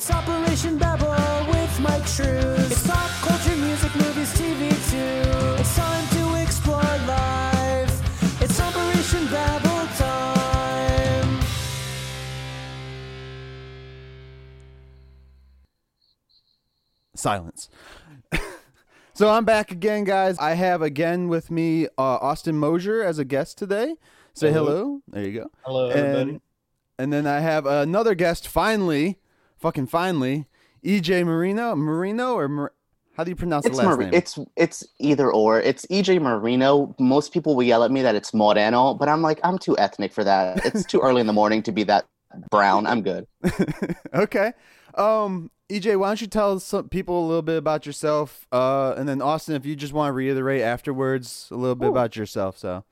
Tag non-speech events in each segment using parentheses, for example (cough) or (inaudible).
It's Operation Babble with Mike Shrews. It's pop culture, music, movies, TV too. It's time to explore life. It's Operation Babble time. Silence. (laughs) so I'm back again, guys. I have again with me uh, Austin Mosier as a guest today. Say hello. Hello. There you go. Hello, everybody. And, and then I have another guest. Finally, fucking finally, EJ Marino. Marino or Mar- how do you pronounce It's the last Mar- name? it's it's either or. It's EJ Marino. Most people will yell at me that it's Moreno, but I'm like I'm too ethnic for that. (laughs) It's too early in the morning to be that brown. I'm good. (laughs) okay. Um, EJ, why don't you tell some people a little bit about yourself? Uh, and then Austin, if you just want to reiterate afterwards a little bit Ooh. about yourself. So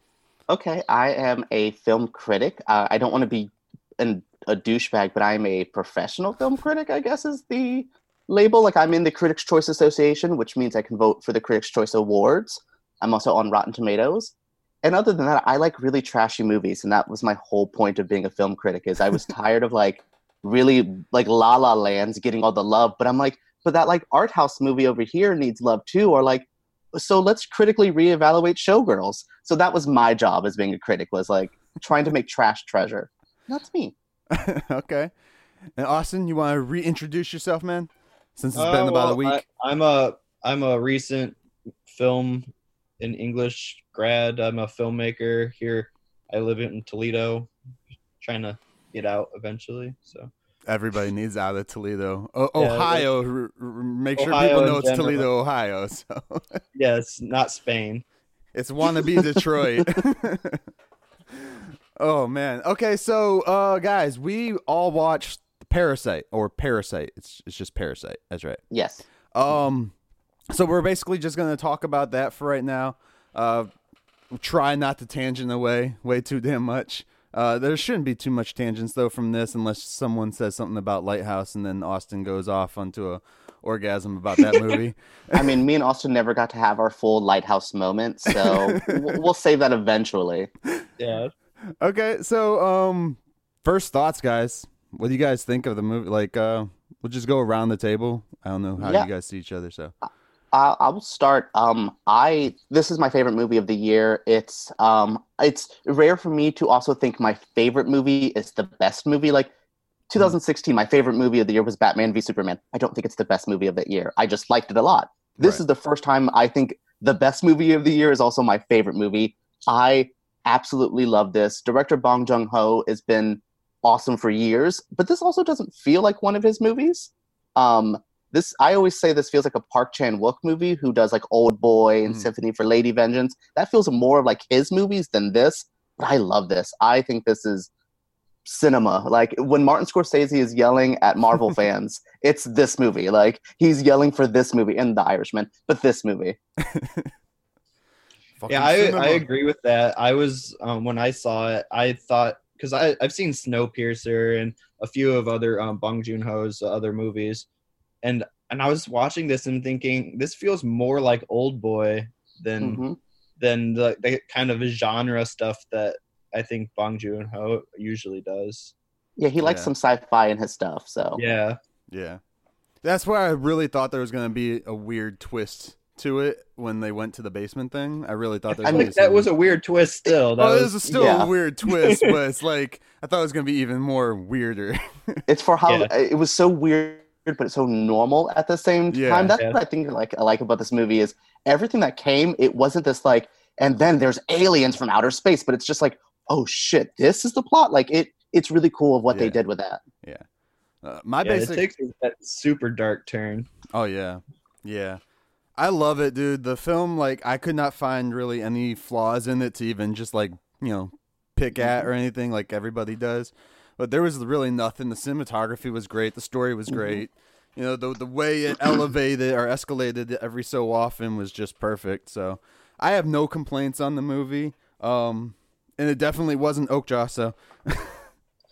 Okay, I am a film critic. Uh, I don't want to be an, a douchebag, but I'm a professional film critic. I guess is the label. Like I'm in the Critics' Choice Association, which means I can vote for the Critics' Choice Awards. I'm also on Rotten Tomatoes. And other than that, I like really trashy movies, and that was my whole point of being a film critic. Is I was (laughs) tired of like really like La La Land's getting all the love, but I'm like, but that like art house movie over here needs love too, or like, so let's critically reevaluate Showgirls. So that was my job as being a critic was like trying to make trash treasure. That's me. (laughs) okay. And Austin, you want to reintroduce yourself, man? Since it's Uh, been about a week. I, I'm a I'm a recent film in English grad. I'm a filmmaker here. I live in Toledo, trying to get out eventually. So Everybody needs out of Toledo, o- Yeah, Ohio. r- r- make sure Ohio people know it's general. Toledo, Ohio. So yes, not Spain. it's wannabe Detroit. (laughs) oh man. Okay, so uh, guys, we all watched Parasite or Parasite. It's it's just Parasite. That's right. Yes. Um, so we're basically just gonna talk about that for right now. Uh, try not to tangent away way too damn much. Uh, there shouldn't be too much tangents though from this, unless someone says something about Lighthouse, and then Austin goes off onto a orgasm about that (laughs) movie. I mean, me and Austin never got to have our full lighthouse moment, so (laughs) we'll we'll save that eventually. Yeah. Okay, so um, first thoughts, guys. What do you guys think of the movie? Like, uh, we'll just go around the table. I don't know how Yeah. you guys see each other, so Uh, I will start. Um, I this is my favorite movie of the year. It's um, it's rare for me to also think my favorite movie is the best movie. Like 2016, my favorite movie of the year was Batman v Superman. I don't think it's the best movie of the year. I just liked it a lot. This Right. is the first time I think the best movie of the year is also my favorite movie. I absolutely love this. Director Bong Joon Ho has been awesome for years, but this also doesn't feel like one of his movies. Um, this I always say this feels like a Park Chan Wook movie who does like Old Boy and Mhm. Sympathy for Lady Vengeance. That feels more of like his movies than this. But I love this. I think this is cinema. Like when Martin Scorsese is yelling at Marvel (laughs) fans, it's this movie. Like he's yelling for this movie and The Irishman, but this movie. (laughs) Fucking Yeah, I, cinema. I agree with that. I was um, when I saw it, I thought because I I've seen Snowpiercer and a few of other um, Bong Joon Ho's other movies, and and I was watching this and thinking this feels more like Old Boy than Mhm. than the, the kind of genre stuff that I think Bong Joon Ho usually does. Yeah, he likes Yeah. some sci-fi in his stuff. So Yeah, Yeah. That's where I really thought there was going to be a weird twist to it when they went to the basement thing. I really thought there was I gonna mean, that was a weird twist. Still, that Oh, was, this is still yeah. a weird twist, but it's (laughs) like I thought it was going to be even more weirder. (laughs) it's for how Yeah. it was so weird but it's so normal at the same Yeah. time that's Yeah. what i think like i like about this movie is everything that came it wasn't this like and then there's aliens from outer space but it's just like oh shit this is the plot like it it's really cool of what Yeah. they did with that Uh, my yeah, basic it takes that super dark turn. Oh yeah. Yeah. I love it, dude. The film like I could not find really any flaws in it to even just like, you know, pick at or anything like everybody does. But there was really nothing. The cinematography was great, the story was Mhm. great. You know, the the way it (clears throat) elevated or escalated every so often was just perfect. So, I have no complaints on the movie. Um and it definitely wasn't Okja, so (laughs)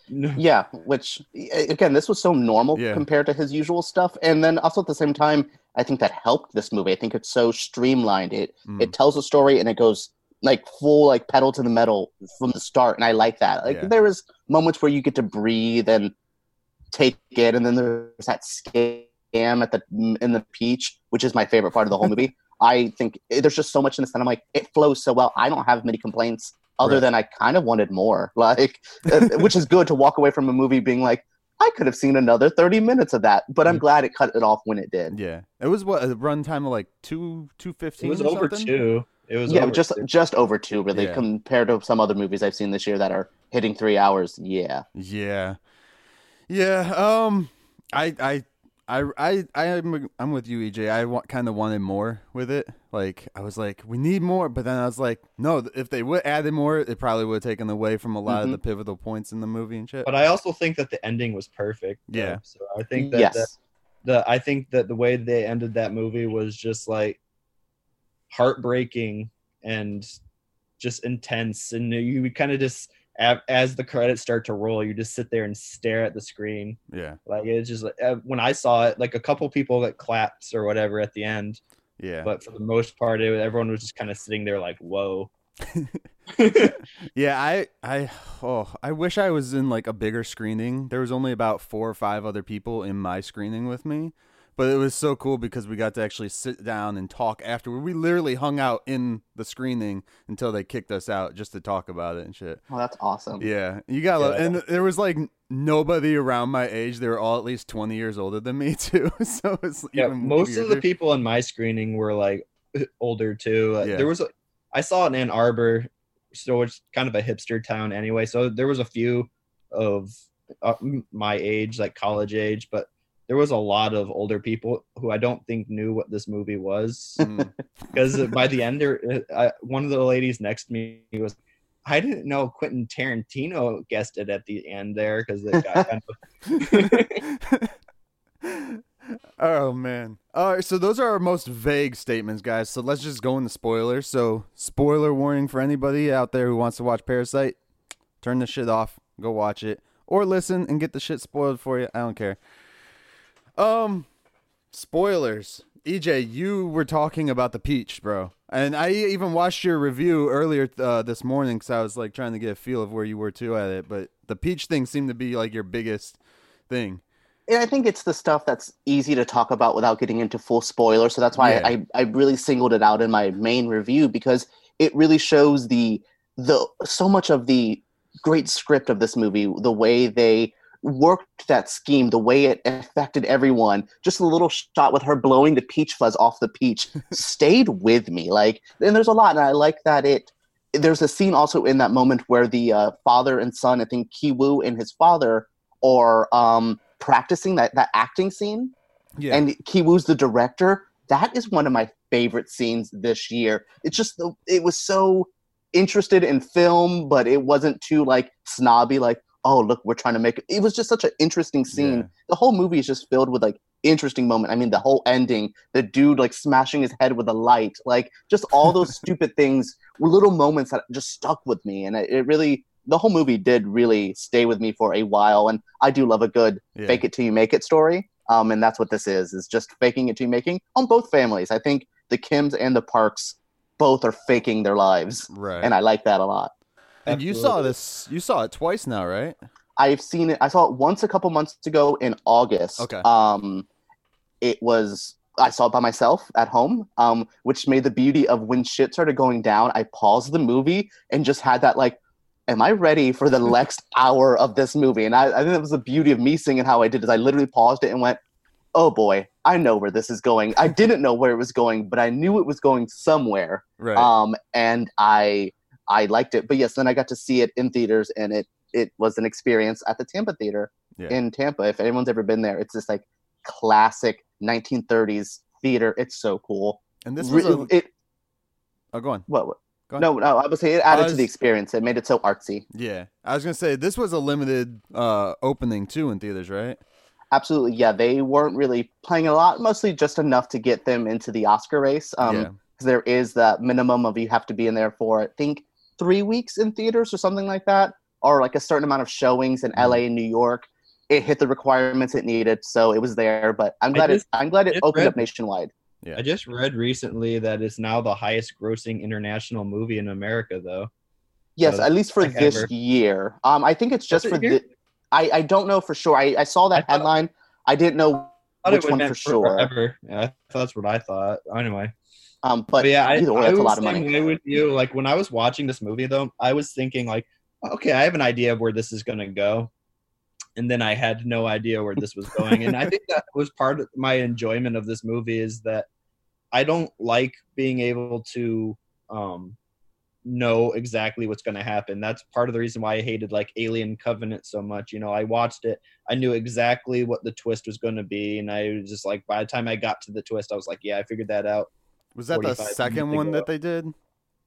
No. yeah which again this was so normal Yeah. compared to his usual stuff and then also at the same time i think that helped this movie i think it's so streamlined it mm, it tells a story and it goes like full like pedal to the metal from the start and i like that like Yeah. there is moments where you get to breathe and take it, and then there's that scam at the in the peach, which is my favorite part of the whole (laughs) movie. I think there's just so much in this, that I'm like, it flows so well. I don't have many complaints other Right. than I kind of wanted more, (laughs) like, uh, which is good to walk away from a movie being like, I could have seen another 30 minutes of that, but I'm Mm. glad it cut it off when it did. Yeah, it was what a runtime of like two two It was or over something? two. It was yeah, over just two. just over two, really, Yeah. compared to some other movies I've seen this year that are hitting three hours. Yeah, Yeah, yeah. Um, I I I I I'm I'm with you, EJ. I want, kind of wanted more with it. Like I was like, we need more, but then I was like, no. If they would added more, it probably would have taken away from a lot of Mhm. the pivotal points in the movie and shit. But I also think that the ending was perfect. though. Yeah. So I think that yes, the, the I think that the way they ended that movie was just like heartbreaking and just intense, and you kind of just a- as the credits start to roll, you just sit there and stare at the screen. yeah, Like it's just like uh, when I saw it, like a couple people that clapped or whatever at the end, yeah, but for the most part, it, everyone was just kind of sitting there like, "Whoa." (laughs) yeah. I I oh, I wish I was in like a bigger screening. There was only about four or five other people in my screening with me. But it was so cool because we got to actually sit down and talk afterward. We literally hung out in the screening until they kicked us out just to talk about it and shit. oh, that's awesome. Yeah, you got to Yeah. and there was like nobody around my age. They were all at least twenty years older than me (laughs) too. So it's yeah even most of the people in my screening were like (laughs) older too Like, Yeah. there was a, i saw it in ann arbor so it's kind of a hipster town anyway so there was a few of uh, my age like college age but there was a lot of older people who i don't think knew what this movie was (laughs) because by the end there, uh, one of the ladies next to me was i didn't know quentin tarantino guessed it at the end there because it got kind of (laughs) oh man. All right, so those are our most vague statements, guys. So let's just go into spoilers. So spoiler warning for anybody out there who wants to watch Parasite. Turn the shit off. Go watch it. Or listen and get the shit spoiled for you. I don't care. Um spoilers. EJ, you were talking about the peach, bro. And I even watched your review earlier uh, this morning because I was like trying to get a feel of where you were too at it. But the peach thing seemed to be like your biggest thing. And I think it's the stuff that's easy to talk about without getting into full spoiler. So that's why Yeah. I, I really singled it out in my main review because it really shows the the so much of the great script of this movie, the way they worked that scheme, the way it affected everyone. Just a little shot with her blowing the peach fuzz off the peach (laughs) stayed with me. Like, and there's a lot, and I like that it. There's a scene also in that moment where the uh, father and son, I think Kiwoo and his father, are um, practicing that that acting scene, Yeah. and Kiwoo's the director. That is one of my favorite scenes this year. It's just the it was so interested in film, but it wasn't too like snobby. Like, oh look, we're trying to make it. It was just such an interesting scene. Yeah. The whole movie is just filled with like interesting moment. I mean, the whole ending, the dude like smashing his head with a light, like just all those (laughs) stupid things were little moments that just stuck with me, and it, it really. The whole movie did really stay with me for a while, and I do love a good yeah. fake it till you make it story. Um, and that's what this is, is just faking it till you making on both families. I think the Kims and the Parks both are faking their lives. Right. And I like that a lot. And you saw this. You saw it twice now, right? I've seen it. I saw it once a couple months ago in August. Okay. Um, it was I saw it by myself at home, um, which made the beauty of when shit started going down. I paused the movie and just had that like, am I ready for the (laughs) next hour of this movie? And I, I think that was the beauty of me seeing it how I did. Is I literally paused it and went, oh boy, I know where this is going. I didn't know where it was going, but I knew it was going somewhere Right. um, and I I liked it. But yes, then I got to see it in theaters, and it it was an experience at the Tampa Theater Yeah. in Tampa. If anyone's ever been there, it's this like classic 1930s theater. It's so cool. and this Re- was a. it Oh, go on. what? what- Go No, no, I would say it added I to the experience. It made it so artsy. Yeah, I was gonna say this was a limited uh opening too in theaters, right? Absolutely, yeah. They weren't really playing a lot, mostly just enough to get them into the Oscar race. Um, yeah. there is that minimum of you have to be in there for I think three weeks in theaters or something like that, or like a certain amount of showings in. LA and New York. It hit the requirements it needed, so it was there. But I'm glad just- it I'm glad it opened read- up nationwide. I just read recently that it's now the highest grossing international movie in America, though. Yes, So at least for like this ever. year. Um, I think it's just Was for it here? the. I, I don't know for sure. I, I saw I that thought- headline. I didn't know, I Which it one for sure? Forever. Yeah, that's what I thought. Anyway, um, but, but, yeah, I, way, I that's a was lot of money. with you. Like when I was watching this movie, though, I was thinking like, okay, I have an idea of where this is going to go, and then I had no idea where this was going. and I think that was part of my enjoyment of this movie is that I don't like being able to um, know exactly what's going to happen. That's part of the reason why I hated like Alien Covenant so much. You know, I watched it, I knew exactly what the twist was going to be, and I was just like, by the time I got to the twist, I was like, yeah, I figured that out. Was that the second one that they did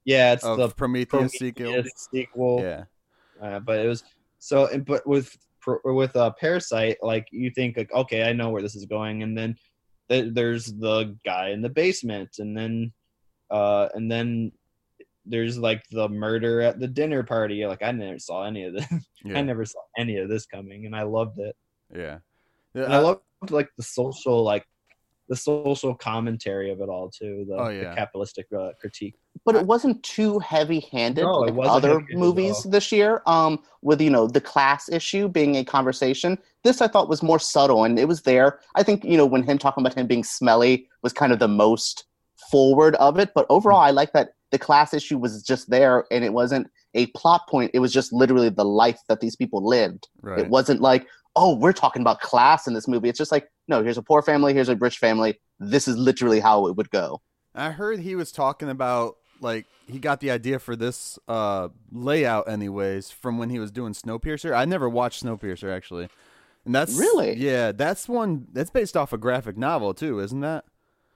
Yeah, it's the Prometheus, sequel? Prometheus sequel. Yeah, Uh, but it was so. But with with uh, Parasite, like you think like, okay, I know where this is going, and then th- there's the guy in the basement, and then uh, and then there's like the murder at the dinner party. Like I never saw any of this. (laughs) yeah, I never saw any of this coming, and I loved it. yeah. And I loved like the social like the social commentary of it all too. The, Oh, the capitalistic uh, critique. but it wasn't too heavy-handed No, like other heavy-handed movies all. this year. Um, with you know the class issue being a conversation. This I thought was more subtle, and it was there. I think you know when him talking about him being smelly was kind of the most forward of it. But overall, I like that the class issue was just there, and it wasn't a plot point. It was just literally the life that these people lived. right. It wasn't like, oh, we're talking about class in this movie. It's just like, no, here's a poor family, here's a rich family. This is literally how it would go. I heard he was talking about like he got the idea for this uh layout anyways from when he was doing Snowpiercer. I never watched Snowpiercer actually. And that's Really? Yeah, that's one that's based off a graphic novel too, isn't that?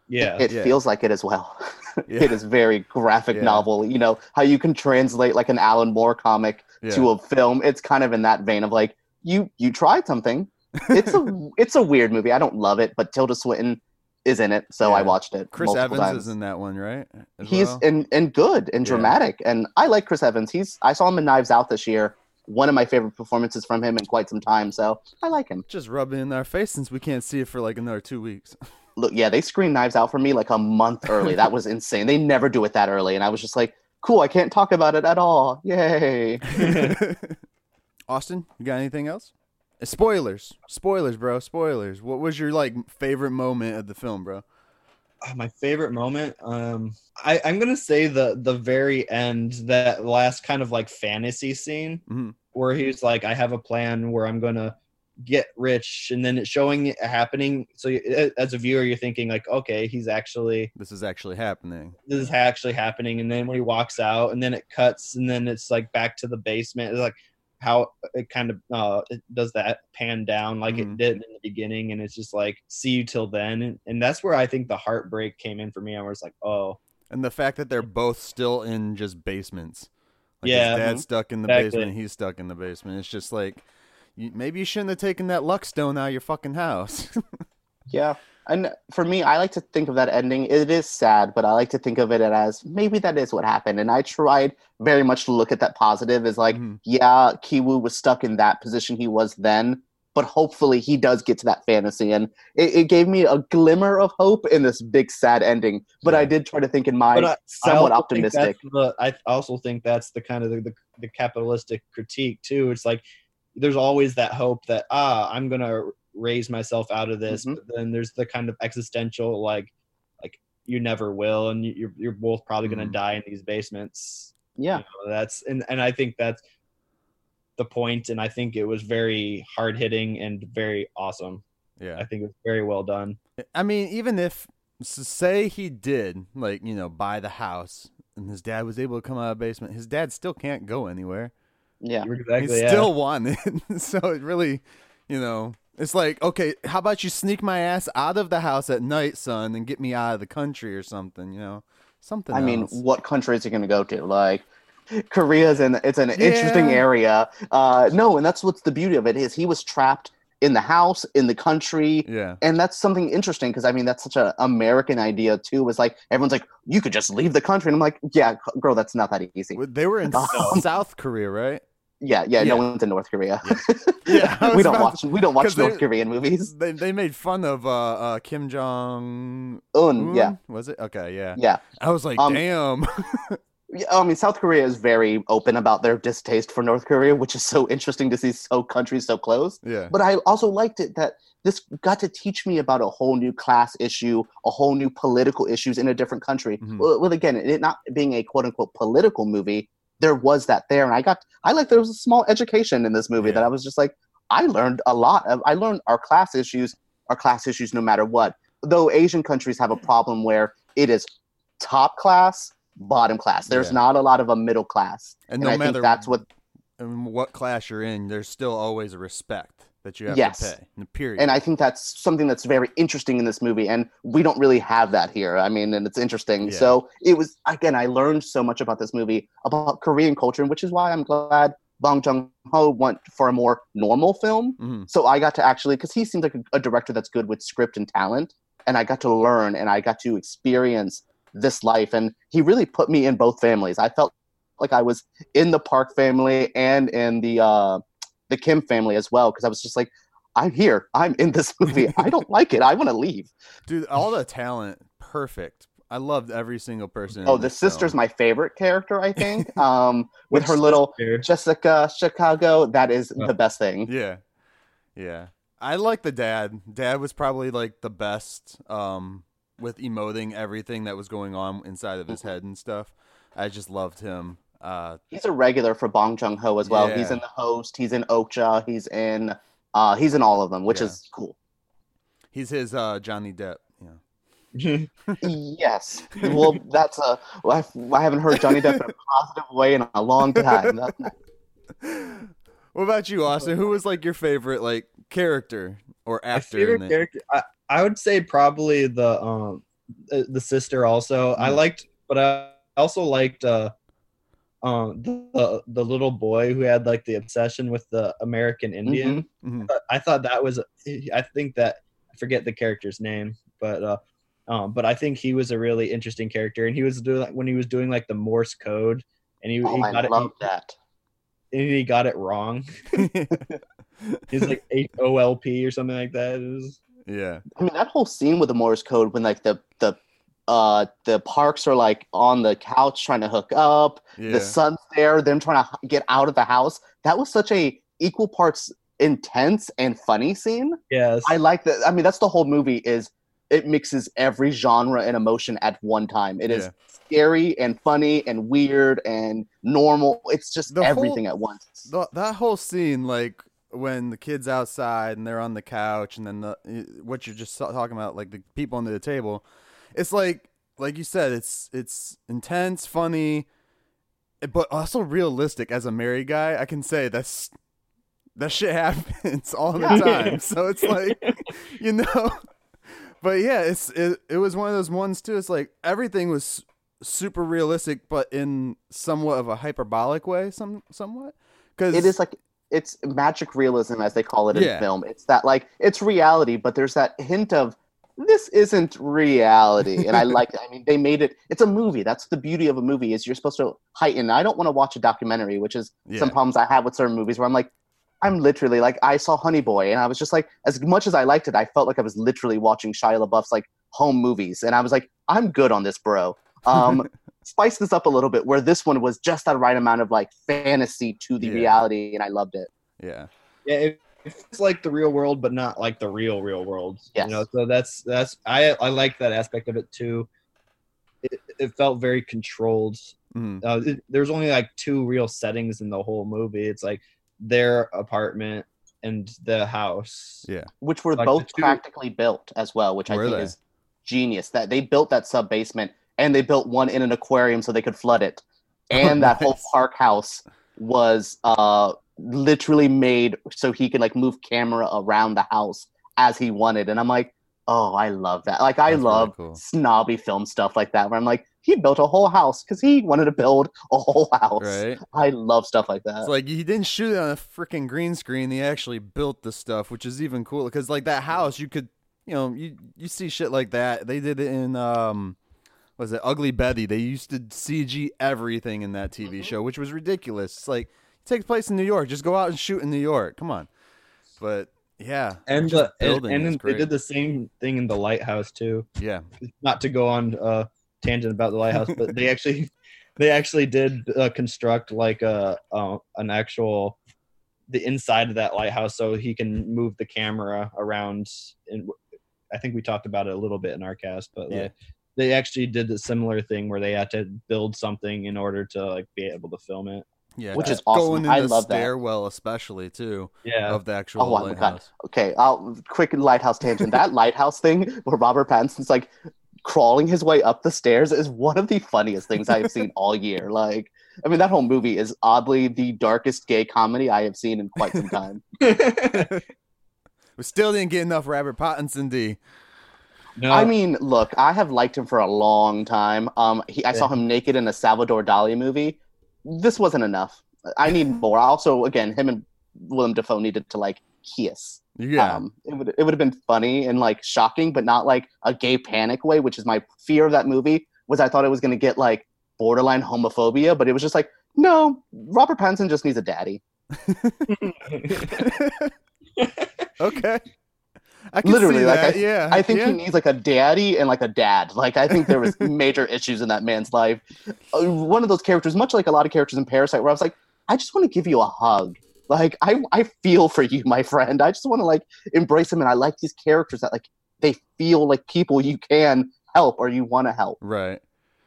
Yeah, It Yeah. feels like it as well. (laughs) Yeah. it is very graphic Yeah. novel. You know, how you can translate like an Alan Moore comic Yeah. to a film. It's kind of in that vein of like, you you tried something. It's a (laughs) it's a weird movie. I don't love it, but Tilda Swinton is in it, so I watched it. Chris Evans times. is in that one, right? As he's well? and and good and Yeah. dramatic and i like chris evans he's i saw him in knives out this year one of my favorite performances from him in quite some time so i like him just rubbing in our face since we can't see it for like another two weeks. (laughs) look yeah they screened knives out for me like a month early that was insane they never do it that early and i was just like cool i can't talk about it at all yay (laughs) Austin, you got anything else? Uh, Spoilers, spoilers, bro, spoilers. What was your like favorite moment of the film, bro? Ah, my favorite moment um i i'm gonna say the the very end that last kind of like fantasy scene Mhm. where he's like i have a plan where i'm gonna get rich and then it's showing it happening so you, as a viewer you're thinking like okay he's actually This is actually happening. this is actually happening and then when he walks out and then it cuts and then it's like back to the basement it's like how it kind of uh it does that pan down like Mhm. it did in the beginning and it's just like see you till then and, and that's where i think the heartbreak came in for me i was like oh And the fact that they're both still in just basements. Like Yeah. his dad's stuck in the Exactly. basement, he's stuck in the basement. It's just like, you, maybe you shouldn't have taken that luck stone out of your fucking house. (laughs) yeah and for me i like to think of that ending. It is sad but i like to think of it as maybe that is what happened. And i tried very much to look at that positive as like Mhm. yeah Kiwoo was stuck in that position he was then but hopefully he does get to that fantasy. And it, it gave me a glimmer of hope in this big sad ending but i did try to think in my I, I somewhat think optimistic. the, i also think that's the kind of the, the, the capitalistic critique too. It's like there's always that hope that ah i'm gonna raise myself out of this Mhm. but then there's the kind of existential like like you never will and you- you're, you're both probably gonna Mhm. die in these basements yeah you know, that's and, and i think that's the point and i think it was very hard hitting and very awesome yeah. i think it was very well done I mean, even if s- say he did, like you know, buy the house, and his dad was able to come out of the basement, his dad still can't go anywhere. yeah exactly He's yeah. still wanted. (laughs) so it really, you know, it's like, okay, how about you sneak my ass out of the house at night, son, and get me out of the country or something, you know? Something I mean, what country is he going to go to? Like, Korea's in it's an interesting area. Uh, no, and that's what's the beauty of it is he was trapped in the house, in the country, yeah. and that's something interesting because I mean that's such an American idea too. Was like everyone's like, you could just leave the country, and I'm like, yeah, girl, that's not that easy. They were in (laughs) Um, South Korea, right? Yeah, yeah, Yeah. no one's in North Korea. Yeah, (laughs) I we don't watch we don't watch 'cause they- North Korean movies. They they made fun of uh, uh Kim Jong Un, yeah, Was it? Okay, yeah. yeah. I was like, Um, damn. (laughs) Yeah, I mean, South Korea is very open about their distaste for North Korea, which is so interesting to see so countries so close. Yeah. But I also liked it that this got to teach me about a whole new class issue, a whole new political issues in a different country. Mhm. Well, well, again, it not being a quote unquote political movie, there was that there, and I got I like there was a small education in this movie Yeah. that I was just like I learned a lot of. I learned our class issues are class issues no matter what. Though Asian countries have a problem where it is top class, bottom class. There's Yeah. not a lot of a middle class, And and, no I matter think that's what and what class you're in, there's still always a respect that you have Yes. to pay. Period. and I think that's something that's very interesting in this movie, and we don't really have that here. I mean, and it's interesting. Yeah. So it was again, I learned so much about this movie, about Korean culture, and which is why I'm glad Bong Joon Ho went for a more normal film. Mhm. So I got to actually, because he seems like a, a director that's good with script and talent, and I got to learn and I got to experience this life, and he really put me in both families. I felt like I was in the Park family and in the uh, the Kim family as well, because I was just like, I'm here, I'm in this (laughs) movie. I don't like it. I want to leave. Dude, all the talent, perfect. I loved every single person. Oh, the sister's film. my favorite character. I think, (laughs) um, with her little sister? Jessica Chicago, that is Oh. the best thing. Yeah, yeah. I like the dad. Dad was probably like the best um, with emoting everything that was going on inside of his Mm-hmm. head and stuff. I just loved him. Uh, He's a regular for Bong Joon Ho as well. He's in the host. He's in Okja. He's in. Uh, he's in all of them, which Yeah. is cool. he's his uh, Johnny Depp. Yeah. (laughs) yes. Well, that's a. Well, I've, I haven't heard Johnny Depp in a positive way in a long time. (laughs) What about you, Austin? Who was like your favorite like character or My actor? favorite in character, I, I would say probably the um the, the sister. Also, I Mhm. liked, but I also liked uh um the, the the little boy who had like the obsession with the American Indian. Mhm. But I thought that was. I think that I forget the character's name, but uh, um, but I think he was a really interesting character, and he was doing when he was doing like the Morse code, and he, Oh, he I got it. love that. and he got it wrong. (laughs) He's like (laughs) H O L P or something like that. It was, yeah. I mean, that whole scene with the Morse code when like the the uh the parks are like on the couch trying to hook up, Yeah. the son's there, them trying to get out of the house. That was such a equal parts intense and funny scene. yes. I like that. I mean, that's the whole movie. Is it mixes every genre and emotion at one time. It is Yeah. scary and funny and weird and normal. It's just The whole- everything at once. Th- that whole scene, like when the kids outside and they're on the couch, and then the what you're just talking about, like the people under the table, it's like, like you said, it's it's intense, funny, eh, but also realistic. As a married guy, I can say that's that shit (laughs) happens all the Yeah. time. so it's (laughs) like, you know, (laughs) but yeah, it's it, it was one of those ones too. It's like everything was super realistic, but in somewhat of a hyperbolic way, some somewhat. Because it is like it's magic realism as they call it in Yeah. film it's that like it's reality but there's that hint of this isn't reality and i like i mean they made it it's a movie. That's the beauty of a movie is you're supposed to heighten. I don't want to watch a documentary which is some problems i have with certain movies where i'm like i'm literally like i saw honey boy and i was just like as much as i liked it i felt like i was literally watching shia labeouf's like home movies and i was like i'm good on this bro. Um (laughs) spice this up a little bit where this one was just that right amount of like fantasy to the Yeah. reality and i loved it. Yeah, yeah, it, it's like the real world, but not like the real real world. Yes. You know, so that's that's I I like that aspect of it too. It, it felt very controlled. Mhm. Uh, it, there's only like two real settings in the whole movie. It's like their apartment and the house. yeah, which were Like both two- practically built as well, which I think they? is genius. That they built that sub basement and they built one in an aquarium so they could flood it, and that whole (laughs) park house was uh literally made so he could like move camera around the house as he wanted. And I'm like, oh, I love that. Like I That's really love cool. snobby film stuff like that, where I'm like, he built a whole house because he wanted to build a whole house. right. I love stuff like that. It's like he didn't shoot it on a freaking green screen. He actually built the stuff, which is even cooler. Because like that house, you could, you know, you you see shit like that. They did it in um, was it Ugly Betty? They used to CG everything in that TV Mm-hmm. show, which was ridiculous. It's like takes place in New York. Just go out and shoot in New York. Come on. But yeah, And the and, building and they did the same thing in the lighthouse too. yeah, Not to go on uh tangent about the lighthouse, but they (laughs) actually they actually did uh, construct like a uh, an actual the inside of that lighthouse so he can move the camera around and i think we talked about it a little bit in our cast but Yeah. like, they actually did a similar thing where they had to build something in order to like be able to film it Yeah, Which is awesome. Going in I the love that. stairwell, especially too, yeah of the actual Oh my God. lighthouse. Okay, I'll quick lighthouse tangent. That (laughs) lighthouse thing where Robert Pattinson's like crawling his way up the stairs is one of the funniest things I've seen all year. (laughs) Like, I mean, that whole movie is oddly the darkest gay comedy I have seen in quite some time. (laughs) We still didn't get enough Robert Pattinson D. no I mean, look, I have liked him for a long time. Um, he, I saw him naked in a Salvador Dali movie. This wasn't enough. I need more. Also, again, him and Willem Dafoe needed to like kiss. Yeah, Um, it would it would have been funny and like shocking, but not like a gay panic way, which is my fear of that movie. Was I thought it was going to get like borderline homophobia, but it was just like, no, Robert Pattinson just needs a daddy. (laughs) okay. I can Literally, see like, that. I- yeah, I think yeah. he needs like a daddy and like a dad. Like I think there was (laughs) major issues in that man's life. Uh, One of those characters, much like a lot of characters in Parasite, where I was like, I just want to give you a hug. Like I, I feel for you, my friend. I just want to like embrace him, and I like these characters that like they feel like people you can help or you want to help. right.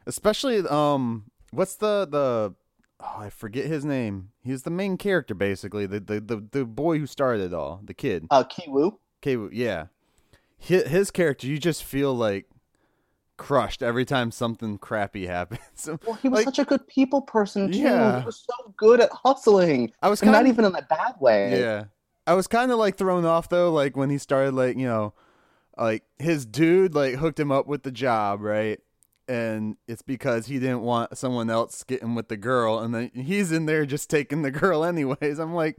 Especially um, what's the the oh I forget his name. He's the main character basically. The the the, the boy who started it all. The kid. Uh, Kiwoo. Okay, yeah. His, his character, you just feel like crushed every time something crappy (laughs) happens. Well, he was Like- such a good people person too. Yeah. He was so good at hustling, I was and kind not of even in a bad way. yeah. I was kind of like thrown off though, like when he started like you know, like his dude like hooked him up with the job, right? And it's because he didn't want someone else getting with the girl, and then he's in there just taking the girl (laughs) anyways. I'm like,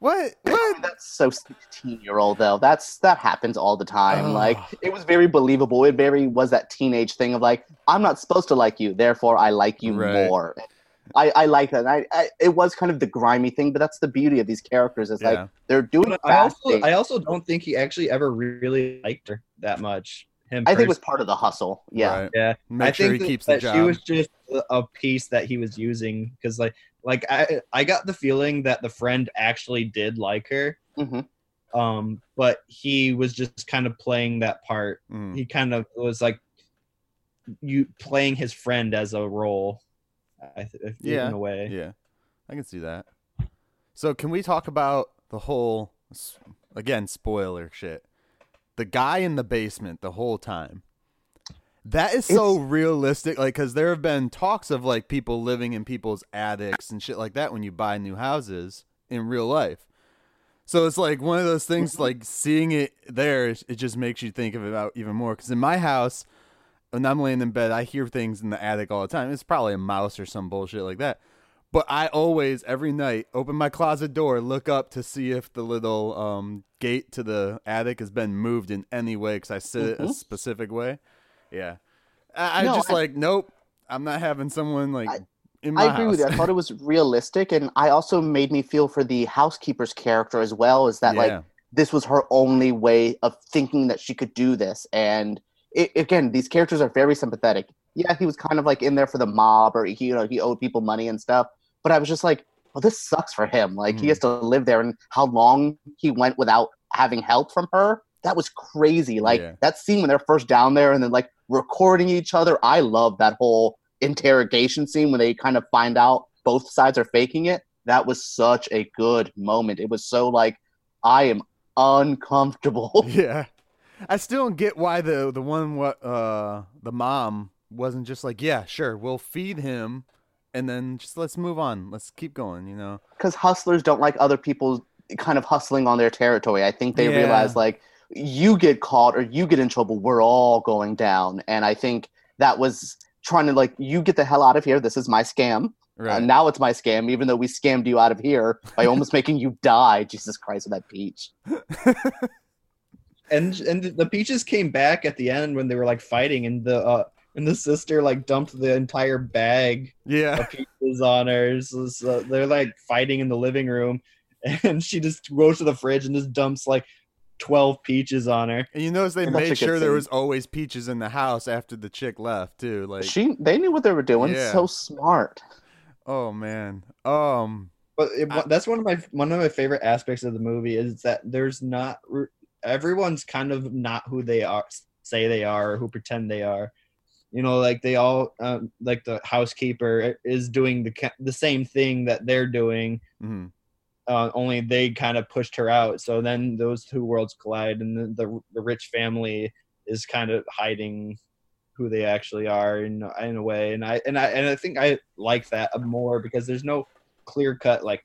what? What? That's so sixteen year old though. That's that happens all the time. Ugh. Like it was very believable. It very was that teenage thing of like, I'm not supposed to like you, therefore I like you Right. more. I, I like that. I, I it was kind of the grimy thing, but that's the beauty of these characters. It's Yeah. like they're doing But I also. I also don't think he actually ever really liked her that much. Him I think it was part of the hustle. Yeah. Right. yeah. Make I sure he think that, keeps the that job. she was just a, a piece that he was using because like like I I got the feeling that the friend actually did like her. Mhm. Um, but he was just kind of playing that part. Mm. He kind of was like you playing his friend as a role. I th- if- Yeah. in a way. Yeah, I can see that. So, can we talk about the whole again spoiler shit? The guy in the basement the whole time. That is so realistic, like because there have been talks of like people living in people's attics and shit like that when you buy new houses in real life. So it's like one of those things, like seeing it there, it just makes you think of it out even more. Because in my house, when I'm laying in bed, I hear things in the attic all the time. It's probably a mouse or some bullshit like that. But I always, every night, open my closet door, look up to see if the little um, gate to the attic has been moved in any way because I sit it a specific way. Yeah. I, I No, just I- like, nope, I'm not having someone like I- in my I agree house. with you. I thought it was realistic, and I also made me feel for the housekeeper's character as well. Is that like this was her only way of thinking that she could do this? And it, again, these characters are very sympathetic. Yeah, he was kind of like in there for the mob, or he, you know, he owed people money and stuff. But I was just like, well, this sucks for him. Like he Mhm. has to live there, and how long he went without having help from her. That was crazy. Like Yeah. that scene when they're first down there and then like recording each other. I love that whole interrogation scene when they kind of find out both sides are faking it. That was such a good moment. It was so like I am uncomfortable. (laughs) Yeah. I still don't get why the the one what uh the mom wasn't just like, yeah, sure, we'll feed him and then just let's move on. Let's keep going, you know. because hustlers don't like other people kind of hustling on their territory. I think they Yeah. realize like you get caught or you get in trouble, we're all going down. And I think that was trying to like you get the hell out of here. This is my scam. Right. Uh, now it's my scam, even though we scammed you out of here by (laughs) almost making you die. Jesus Christ, with that peach. (laughs) and and the peaches came back at the end when they were like fighting and the uh and the sister like dumped the entire bag yeah. of peaches on her so, so they're like fighting in the living room (laughs) and she just goes to the fridge and just dumps like 12 peaches on her. And you notice they That's a made sure there was always peaches in the house after the chick left too. Like, she they knew what they were doing. Yeah. So smart. oh man, um, But it, I- that's one of my one of my favorite aspects of the movie is that there's not everyone's kind of not who they are say they are or who pretend they are. You know, like they all um, like the housekeeper is doing the the same thing that they're doing. mhm. Uh, only they kind of pushed her out. So then those two worlds collide, and the the, the rich family is kind of hiding who they actually are in in a way. And I and I and I think I like that more because there's no clear cut like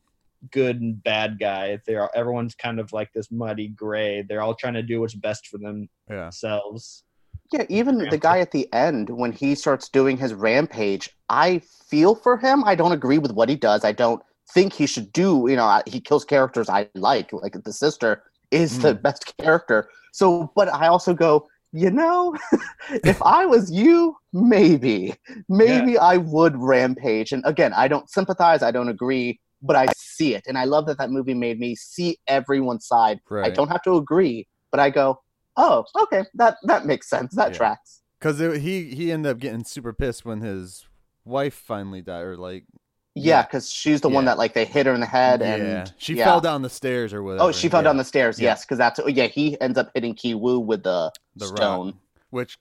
good and bad guy. They're everyone's kind of like this muddy gray. They're all trying to do what's best for yeah, themselves. Yeah, even the guy at the end when he starts doing his rampage, I feel for him. I don't agree with what he does. I don't think he should do. You know, he kills characters I like, like the sister is the hmm. best character. So, but I also go, you know, (laughs) if I was you, maybe, maybe I would rampage. And again, I don't sympathize. I don't agree, but I see it, and I love that that movie made me see everyone's side. I don't have to agree, but I go, oh, okay, that that makes sense. That Yeah. tracks. Because he he ended up getting super pissed when his wife finally died, or like Yeah, Yeah. because she's the one that like they hit her in the head yeah, and she yeah. fell down the stairs or whatever. Oh, she fell yeah, down the stairs. Yeah. Yes, because that's oh, yeah. He ends up hitting Kiwoo with the, the stone. rock, which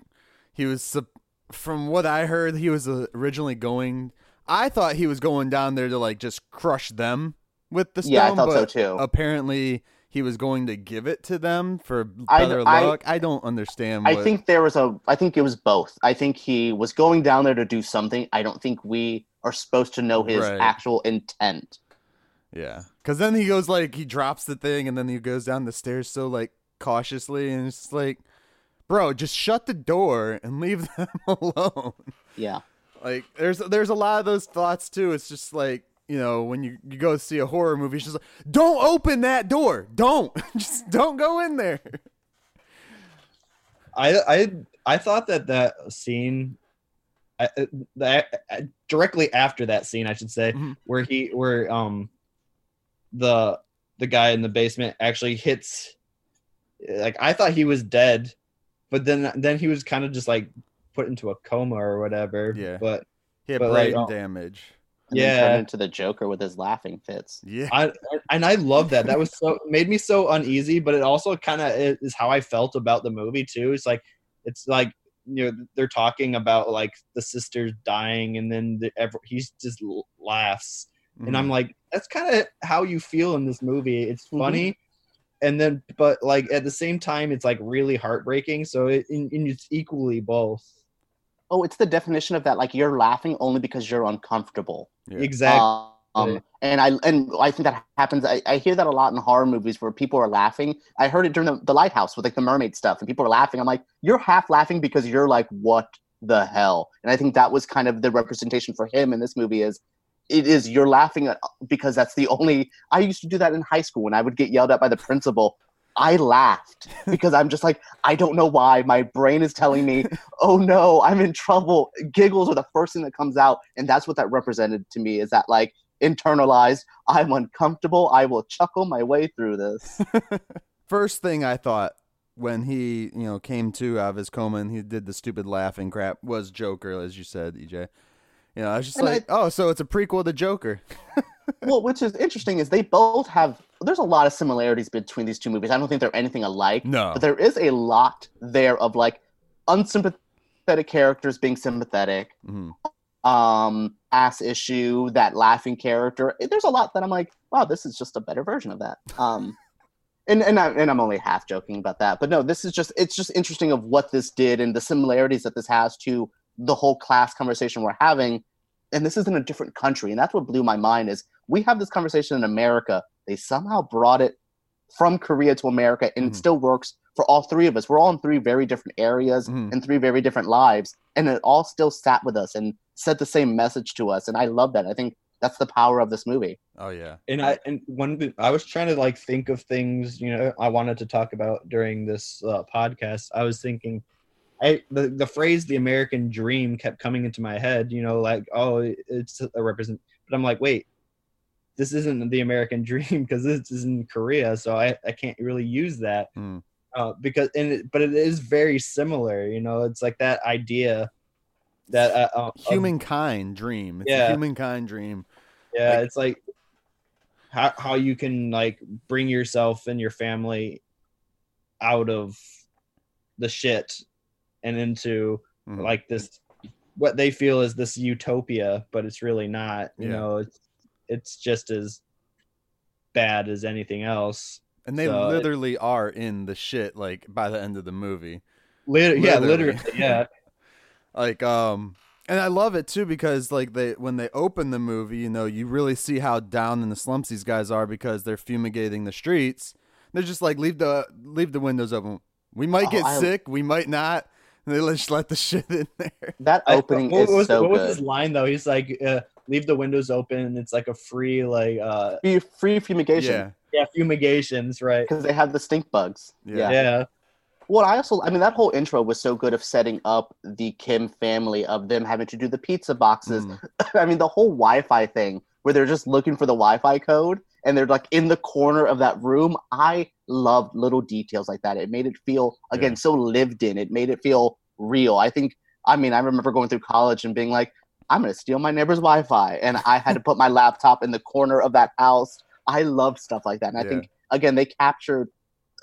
he was from what I heard, he was originally going. I thought he was going down there to like just crush them with the stone. Yeah, I thought so too. Apparently, he was going to give it to them for I- better I- luck. I don't understand. I think there was a. I think it was both. I think he was going down there to do something. I don't think we are supposed to know his Right. actual intent. Yeah, because then he goes like he drops the thing and then he goes down the stairs so like cautiously and it's like, bro, just shut the door and leave (laughs) them alone. Yeah, Like there's there's a lot of those thoughts too. It's just like you know when you you go see a horror movie, it's just like don't open that door, don't (laughs) just don't go in there. I I I thought that that scene, I, I- that I- directly after that scene, I should say, Mhm. where he where um the the guy in the basement actually hits, like I thought he was dead, but then then he was kind of just like put into a coma or whatever. Yeah. But He had But, brain uh, damage. and then Yeah. turned into the Joker with his laughing fits. Yeah, I and I love that. That was so made me so uneasy, but it also kind of is how I felt about the movie too. It's like it's like you know they're talking about like the sisters dying, and then the, ever, he's just l- laughs, and I'm Mhm. like, that's kind of how you feel in this movie. It's Mhm. funny, and then but like at the same time, it's like really heartbreaking. So it, in, in it's equally both. Oh, it's the definition of that. Like you're laughing only because you're uncomfortable. Yeah. Exactly. Um, Um, and I and I think that happens. I, I hear that a lot in horror movies where people are laughing. I heard it during the, the lighthouse with like the mermaid stuff, and people are laughing. I'm like, you're half laughing because you're like, what the hell? And I think that was kind of the representation for him in this movie. Is it is you're laughing at, because that's the only. I used to do that in high school when I would get yelled at by the principal. I laughed (laughs) because I'm just like, I don't know why. My brain is telling me, oh no, I'm in trouble. Giggles are the first thing that comes out. And that's what that represented to me is that like internalized, I'm uncomfortable. I will chuckle my way through this. (laughs) First thing I thought when he, you know, came to out of his coma and he did the stupid laughing crap was Joker, as you said, EJ. You know, I was just And like, oh, so it's a prequel to Joker. (laughs) well, which is interesting is they both have, there's a lot of similarities between these two movies. I don't think they're anything alike, No. but there is a lot there of like unsympathetic characters being sympathetic. Mhm. um ass issue that laughing character there's a lot that i'm like wow this is just a better version of that. Um and and, I, and i'm only half joking about that but no this is just it's just interesting of what this did and the similarities that this has to the whole class conversation we're having. And this is in a different country and that's what blew my mind is we have this conversation in america. They somehow brought it from korea to america and Mhm. it still works for all three of us we're all in three very different areas Mhm. and three very different lives and it all still sat with us and said the same message to us and i love that i think that's the power of this movie Oh yeah. and I and one bit- I was trying to like think of things you know I wanted to talk about during this uh, podcast. I was thinking, I the the phrase "the American dream" kept coming into my head. You know, like oh, it's a represent. But I'm like, wait, this isn't the American (laughs) dream because this is in Korea, so I, I can't really use that Hmm. uh, because and it, but it is very similar. You know, it's like that idea that uh, uh, of- Humankind dream. It's Yeah. a humankind dream. yeah, like- it's like how how you can like bring yourself and your family out of the shit and into Mhm. like this what they feel is this utopia but it's really not you Yeah. know it's it's just as bad as anything else And they So it- literally are in the shit like by the end of the movie. Lit- yeah Literally. literally yeah (laughs) Like um and I love it too because like they when they open the movie, you know, you really see how down in the slumps these guys are because they're fumigating the streets. They're just like leave the leave the windows open. We might Oh, get I- sick, we might not. And they just let the (laughs) shit in there. That I- opening what is was, so what was his line though he's like uh, leave the windows open and it's like a free like uh Free, free Yeah. fumigation yeah fumigations right because they have the stink bugs. Yeah. yeah Well, I also, I mean, that whole intro was so good of setting up the Kim family, of them having to do the pizza boxes. Mm. (laughs) I mean, the whole Wi Fi thing where they're just looking for the Wi Fi code and they're like in the corner of that room. I loved little details like that. It made it feel, again, Yeah. so lived in. It made it feel real. I think, I mean, I remember going through college and being like, I'm going to steal my neighbor's Wi Fi. And I had to put my laptop in the corner of that house. I love stuff like that. And I Yeah. think, again, they captured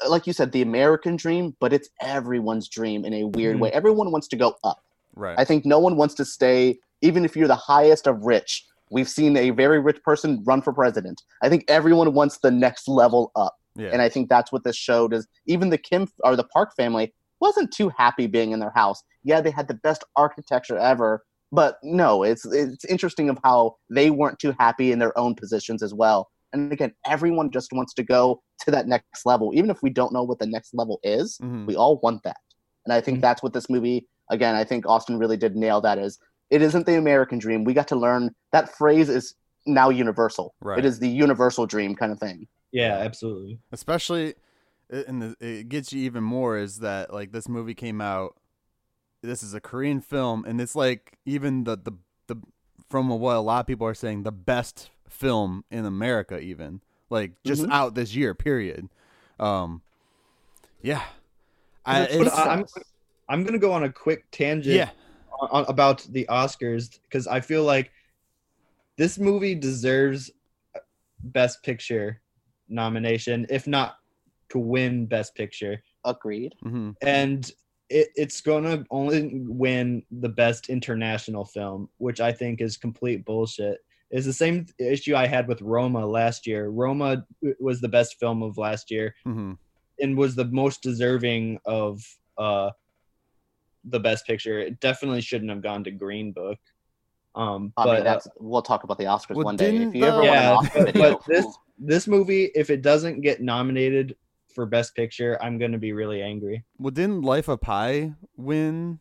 like you said, the American dream, but it's everyone's dream in a weird Mhm. way. Everyone wants to go up. Right. I think no one wants to stay, even if you're the highest of rich. We've seen a very rich person run for president. I think everyone wants the next level up. yeah. And I think that's what this showed is even the Kim or the Park family wasn't too happy being in their house. Yeah, they had the best architecture ever, but no, it's it's interesting of how they weren't too happy in their own positions as well. And again, everyone just wants to go to that next level, even if we don't know what the next level is. Mhm. We all want that, and I think Mhm. that's what this movie. Again, I think Austin really did nail that. Is it isn't the American dream? We got to learn that phrase is now universal. Right. It is the universal dream kind of thing. yeah absolutely especially and the, it gets you even more is that like this movie came out this is a korean film and it's like even the the, the from what a lot of people are saying the best film in america even like just Mhm. out this year period um yeah I, it's, but I'm I'm gonna go on a quick tangent yeah on, about the Oscars because I feel like this movie deserves Best Picture nomination, if not to win Best Picture, Agreed. mhm. and it, it's gonna only win the Best International Film, which I think is complete bullshit. It's the same issue I had with Roma last year. Roma was the best film of last year, Mhm. and was the most deserving of uh the best picture. It definitely shouldn't have gone to Green Book. Um I but mean, that's we'll talk about the Oscars Well, one day. If didn't you ever the- want an Oscar but, video, but this this movie if it doesn't get nominated for best picture, I'm going to be really angry. well didn't life of pi win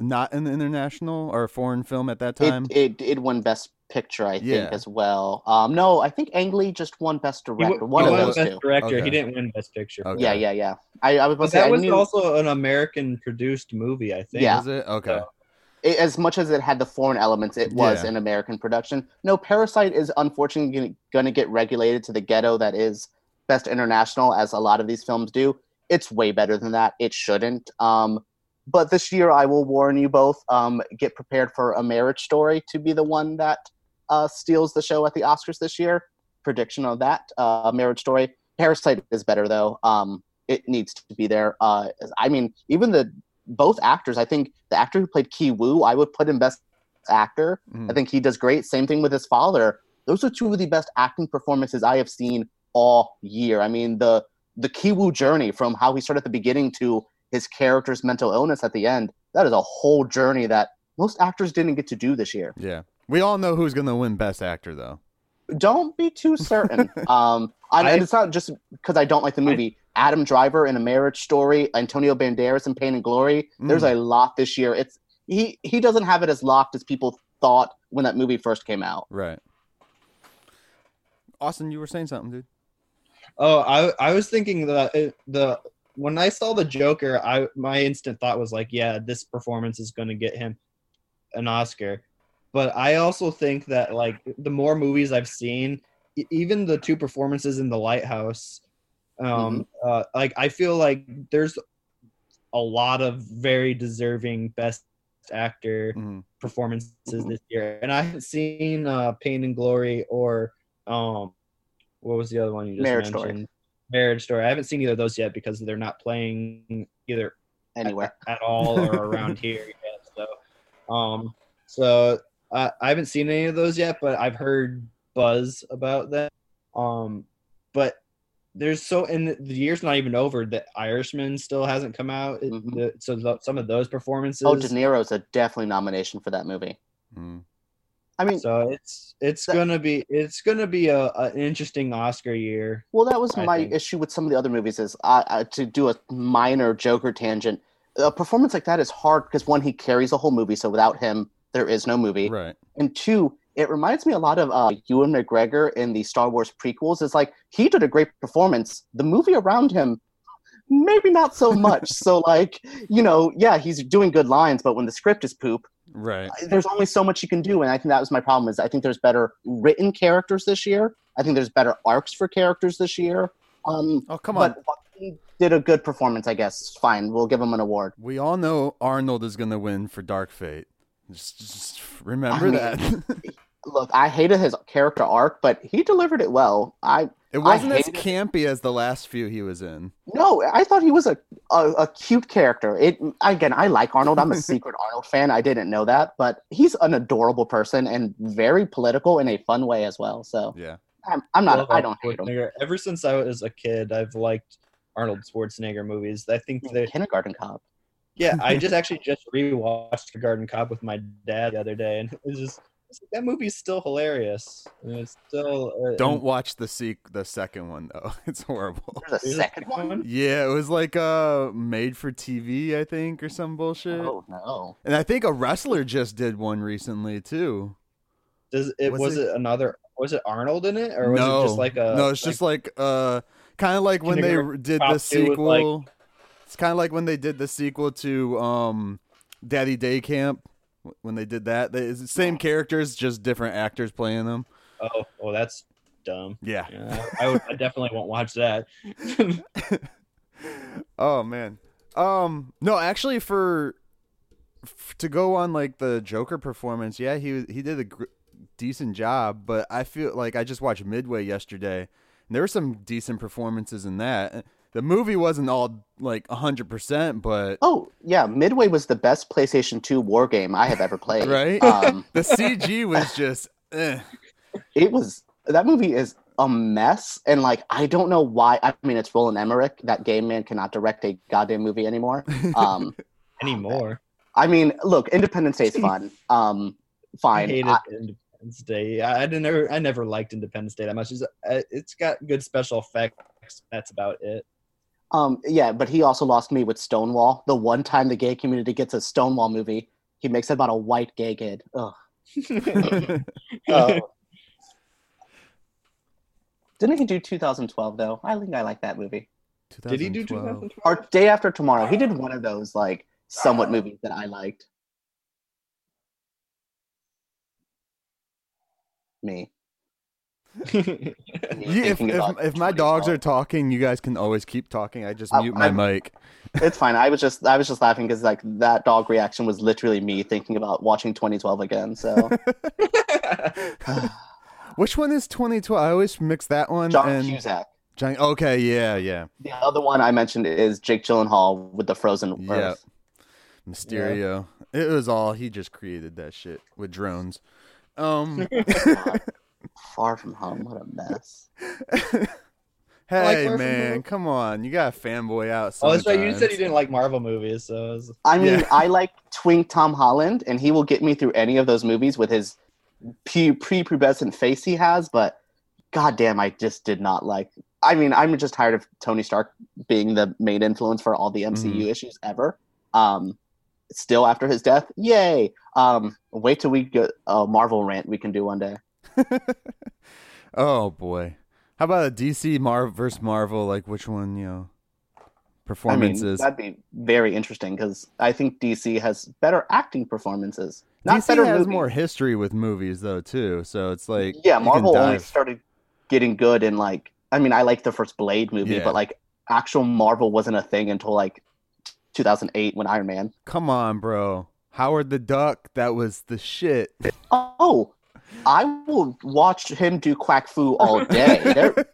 not an international or a foreign film at that time it, it it won Best Picture, I think, Yeah. as well. Um, no, I think Ang Lee just won Best Director. w- one he of won those best two. director. Okay. He didn't win best picture. Okay. Yeah, yeah, yeah. I, I was about But to say that I was knew also an American produced movie, I think. Yeah. was it okay So- it, as much as it had the foreign elements, it was Yeah. an American production. No, Parasite is unfortunately going to get regulated to the ghetto that is Best International, as a lot of these films do. It's way better than that. It shouldn't. Um, but this year, I will warn you both: um, get prepared for a Marriage Story to be the one that uh, steals the show at the Oscars this year. Prediction of that: uh, Marriage Story. Parasite is better though. Um, it needs to be there. Uh, I mean, even the both actors. I think the actor who played Kiwoo, I would put him best actor. Mhm. I think he does great. Same thing with his father. Those are two of the best acting performances I have seen all year. I mean, the the Kiwoo journey from how he started at the beginning to his character's mental illness at the end. That is a whole journey that most actors didn't get to do this year. yeah we all know who's gonna win best actor though Don't be too certain. (laughs) um, I, I- and it's not just because I don't like the movie. Adam Driver in A Marriage Story, Antonio Banderas in Pain and Glory. There's Mm. a lot this year. It's he he doesn't have it as locked as people thought when that movie first came out. right austin you were saying something dude Oh, I I was thinking that it, the when I saw the Joker, I my instant thought was like, yeah, this performance is going to get him an Oscar. But I also think that like the more movies I've seen, even the two performances in the lighthouse um uh like i feel like there's a lot of very deserving best actor Mhm. performances Mhm. this year and i haven't seen uh pain and glory or um what was the other one you just Marriage Story. mentioned marriage story i haven't seen either of those yet because they're not playing either Anywhere. at all or (laughs) around here yet. So, um, so uh, I haven't seen any of those yet, but I've heard buzz about them. Um, but there's so and the year's not even over. The Irishman still hasn't come out. It- Mhm. the- so the, some of those performances. Oh, De Niro's a definitely nomination for that movie. Mm. I mean, so it's it's That- gonna be it's gonna be a, a- an interesting Oscar year. Well, that was I my think. issue with some of the other movies. Is I, I, to do a minor Joker tangent. A performance like that is hard because one, he carries a whole movie, so without him, there is no movie. Right. And two, it reminds me a lot of uh, Ewan McGregor in the Star Wars prequels. It's like he did a great performance. The movie around him, maybe not so much. (laughs) so, like, you know, yeah, he's doing good lines, but when the script is poop, Right. there's only so much you can do and i think that was my problem is i think there's better written characters this year i think there's better arcs for characters this year um Oh come on. but Joaquin did a good performance i guess fine we'll give him an award We all know Arnold is gonna win for Dark Fate. Just, just remember I mean- that. (laughs) look i hated his character arc but he delivered it well i it wasn't as hated- campy as the last few he was in. no i thought he was a, a, a cute character. It again i like arnold. I'm a (laughs) secret arnold fan. I didn't know that but he's an adorable person and very political in a fun way as well. So Yeah. i'm, I'm not Love i don't hate him. Ever since I was a kid, I've liked Arnold Schwarzenegger movies. I think the kindergarten cop. Yeah, I (laughs) just actually just rewatched Kindergarten Cop with my dad the other day, and it was just it's like, that movie's still hilarious. It's still uh, Don't and watch the seek the second one though. (laughs) It's horrible. there's a second one Yeah, it was like uh made for TV, I think, or some bullshit. oh no And I think a wrestler just did one recently too. Does it Was was, it- it, another? Was it Arnold in it, or was no, it just like a? no, it's just like uh, kind of like when they did the 2 with, like- sequel. It's kind of like when they did the sequel to um, Daddy Day Camp. When they did that, they, the same characters, just different actors playing them. oh, oh, that's dumb. Yeah. Yeah, I, would, I definitely won't watch that. (laughs) Oh man. Um. No, actually, for, to go on like the Joker performance, yeah, he he did a gr- decent job. But I feel like I just watched Midway yesterday, and there were some decent performances in that. The movie wasn't all like hundred percent, but Oh yeah, Midway was the best PlayStation 2 war game I have ever played. Right? Um, (laughs) the CG was just. Eh. it was that movie is a mess, and like I don't know why. I mean, it's Roland Emmerich. That game man cannot direct a goddamn movie anymore. Um, (laughs) Anymore. I mean, look, Independence Day is fun. Um, I fine. hated I- Independence Day. I, I didn't ever. I never liked Independence Day that much. It's, uh, it's got good special effects. That's about it. Um, yeah, but he also lost me with Stonewall. The one time the gay community gets a Stonewall movie, he makes it about a white gay kid. Ugh. Oh. (laughs) (laughs) Didn't he do 2012 though? I think I like that movie. Did he do 2012. 2012? Or Day After Tomorrow. He did one of those like somewhat movies that I liked. Me. (laughs) Yeah, if, if, if my dogs are talking, you guys can always keep talking. I just I- mute my I'm- mic. (laughs) It's fine. I was just I was just laughing because like that dog reaction was literally me thinking about watching 2012 again. So (laughs) Which one is 2012? I always mix that one John and Cusack. John. Okay, yeah, yeah, The other one I mentioned is Jake Gyllenhaal with the Frozen yeah. Earth. Mysterio. It was all he just created that shit with drones. Um, Far from home. What a mess. (laughs) hey Far From man, come on, you got to fanboy out. oh, that's right. You said sometimes. you didn't like Marvel movies, so was- I mean, Yeah. I like twink Tom Holland, and he will get me through any of those movies with his pre prepubescent face he has. But goddamn, I just did not like. I mean, I'm just tired of Tony Stark being the main influence for all the MCU Mhm. issues ever. Um, still after his death, yay! Um, wait till we get a Marvel rant we can do one day. (laughs) oh boy, how about a DC Mar versus Marvel? Like which one? You know, I mean, performances. that'd be very interesting because I think DC has better acting performances. Not DC better has movies. more history with movies though too, so it's like yeah, Marvel only started getting good in like I mean I like the first Blade movie, Yeah. but like actual Marvel wasn't a thing until like 2008 when Iron Man. Come on, bro. Howard the Duck, that was the shit. Oh, I will watch him do quack fu all day. (laughs) There- but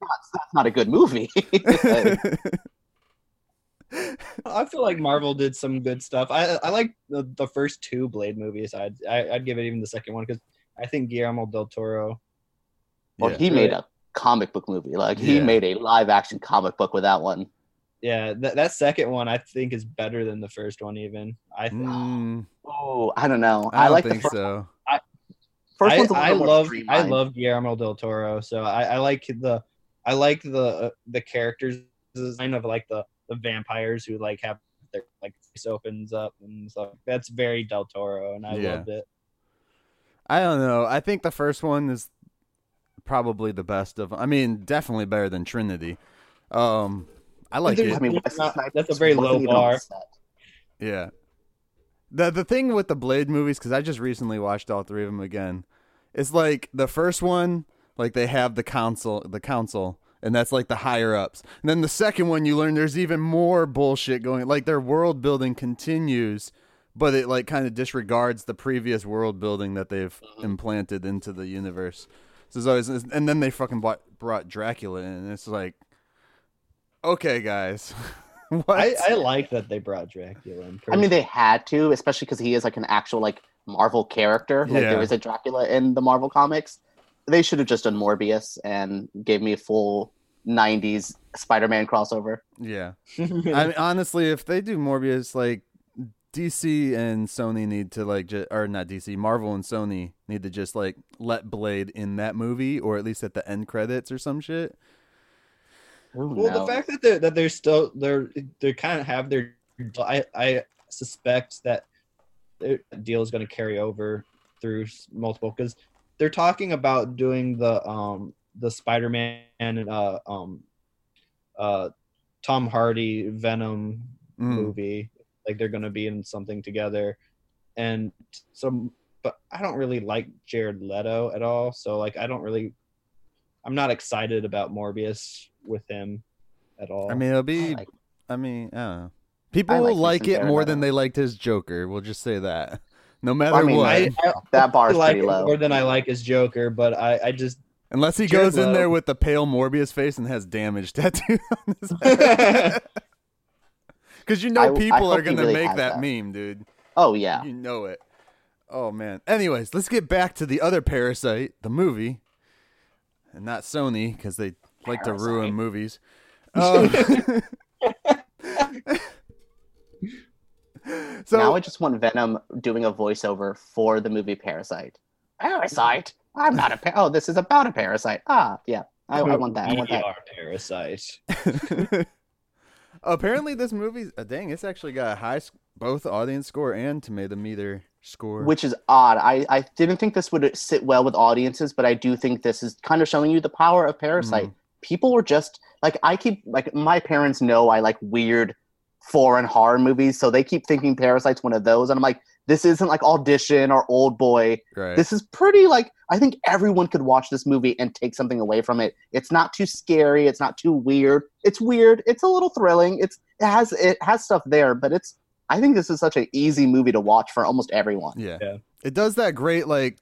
that's, that's not a good movie. (laughs) I feel like Marvel did some good stuff. I I like the, the first two Blade movies. I'd I, I'd give it even the second one because I think Guillermo del Toro. well, Yeah. he made a comic book movie. Like he Yeah. made a live action comic book with that one. Yeah, that that second one I think is better than the first one. Even I Mm, Oh, I don't know. I I, don't like think the first, so. First I, one's a I little more love I love Guillermo del Toro, so I, I like the I like the uh, the characters design of like the the vampires who like have their like face opens up and stuff. That's very del Toro, and I Yeah. loved it. I don't know. I think the first one is probably the best of. I mean, definitely better than Trinity. Um, I like it. I mean, It's not- that's a very wasn't low even on the bar. Yeah. The the thing with the Blade movies, because I just recently watched all three of them again, is like the first one, like they have the council, the council, and that's like the higher ups. And then the second one, you learn there's even more bullshit going. Like their world building continues, but it like kind of disregards the previous world building that they've mm-hmm. implanted into the universe. So it's always, and then they fucking brought, brought Dracula in, and it's like, okay, guys? (laughs) (laughs) I, I like that they brought Dracula in. I mean, they had to, especially because he is like an actual like Marvel character. Like Yeah. there is a Dracula in the Marvel comics. They should have just done Morbius and gave me a full '90s Spider-Man crossover. yeah. (laughs) I mean, honestly, if they do Morbius, like DC and Sony need to like, ju- or not DC, Marvel and Sony need to just like let Blade in that movie, or at least at the end credits or some shit. Ooh, Well, no. the fact that they're that they're still they're they kind of have their I I suspect that their deal is going to carry over through multiple because they're talking about doing the um the Spider-Man and uh um uh Tom Hardy Venom Mm. movie like they're going to be in something together and some but I don't really like Jared Leto at all so like I don't really I'm not excited about Morbius with him at all. I mean, it'll be. like- I mean, I don't know. People I like will like Vincent it more Jared than they liked his Joker. We'll just say that. (laughs) No matter mean, what, I, I that bar is like pretty low. more than I like his Joker, but I, I just unless he goes in Leto. there with the pale Morbius face and has damage (laughs) tattooed on his (laughs) back. Because you know I- I people hope are gonna really make that that. meme, dude. Oh yeah, You know it. Oh man. Anyways, let's get back to the other Parasite, the movie, and not Sony because they like to ruin movies. (laughs) Um, (laughs) so now I just want Venom doing a voiceover for the movie Parasite. Parasite. I'm not a. Pa- oh, this is about a parasite. Ah, yeah. I, I want that. I want we that. are parasite. (laughs) apparently this movie, uh, dang, it's actually got a high, s- both audience score and tomato meter score. Which is odd. I, I didn't think this would sit well with audiences, but I do think this is kind of showing you the power of Parasite. Mm. People were just like I keep like my parents know I like weird foreign horror movies, so they keep thinking Parasite's one of those, and I'm like, this isn't like Audition or Old Boy. right. This is pretty like I think everyone could watch this movie and take something away from it. It's not too scary. It's not too weird. It's weird. It's a little thrilling. It's it has it has stuff there, but it's I think this is such an easy movie to watch for almost everyone. Yeah. Yeah. It does that great like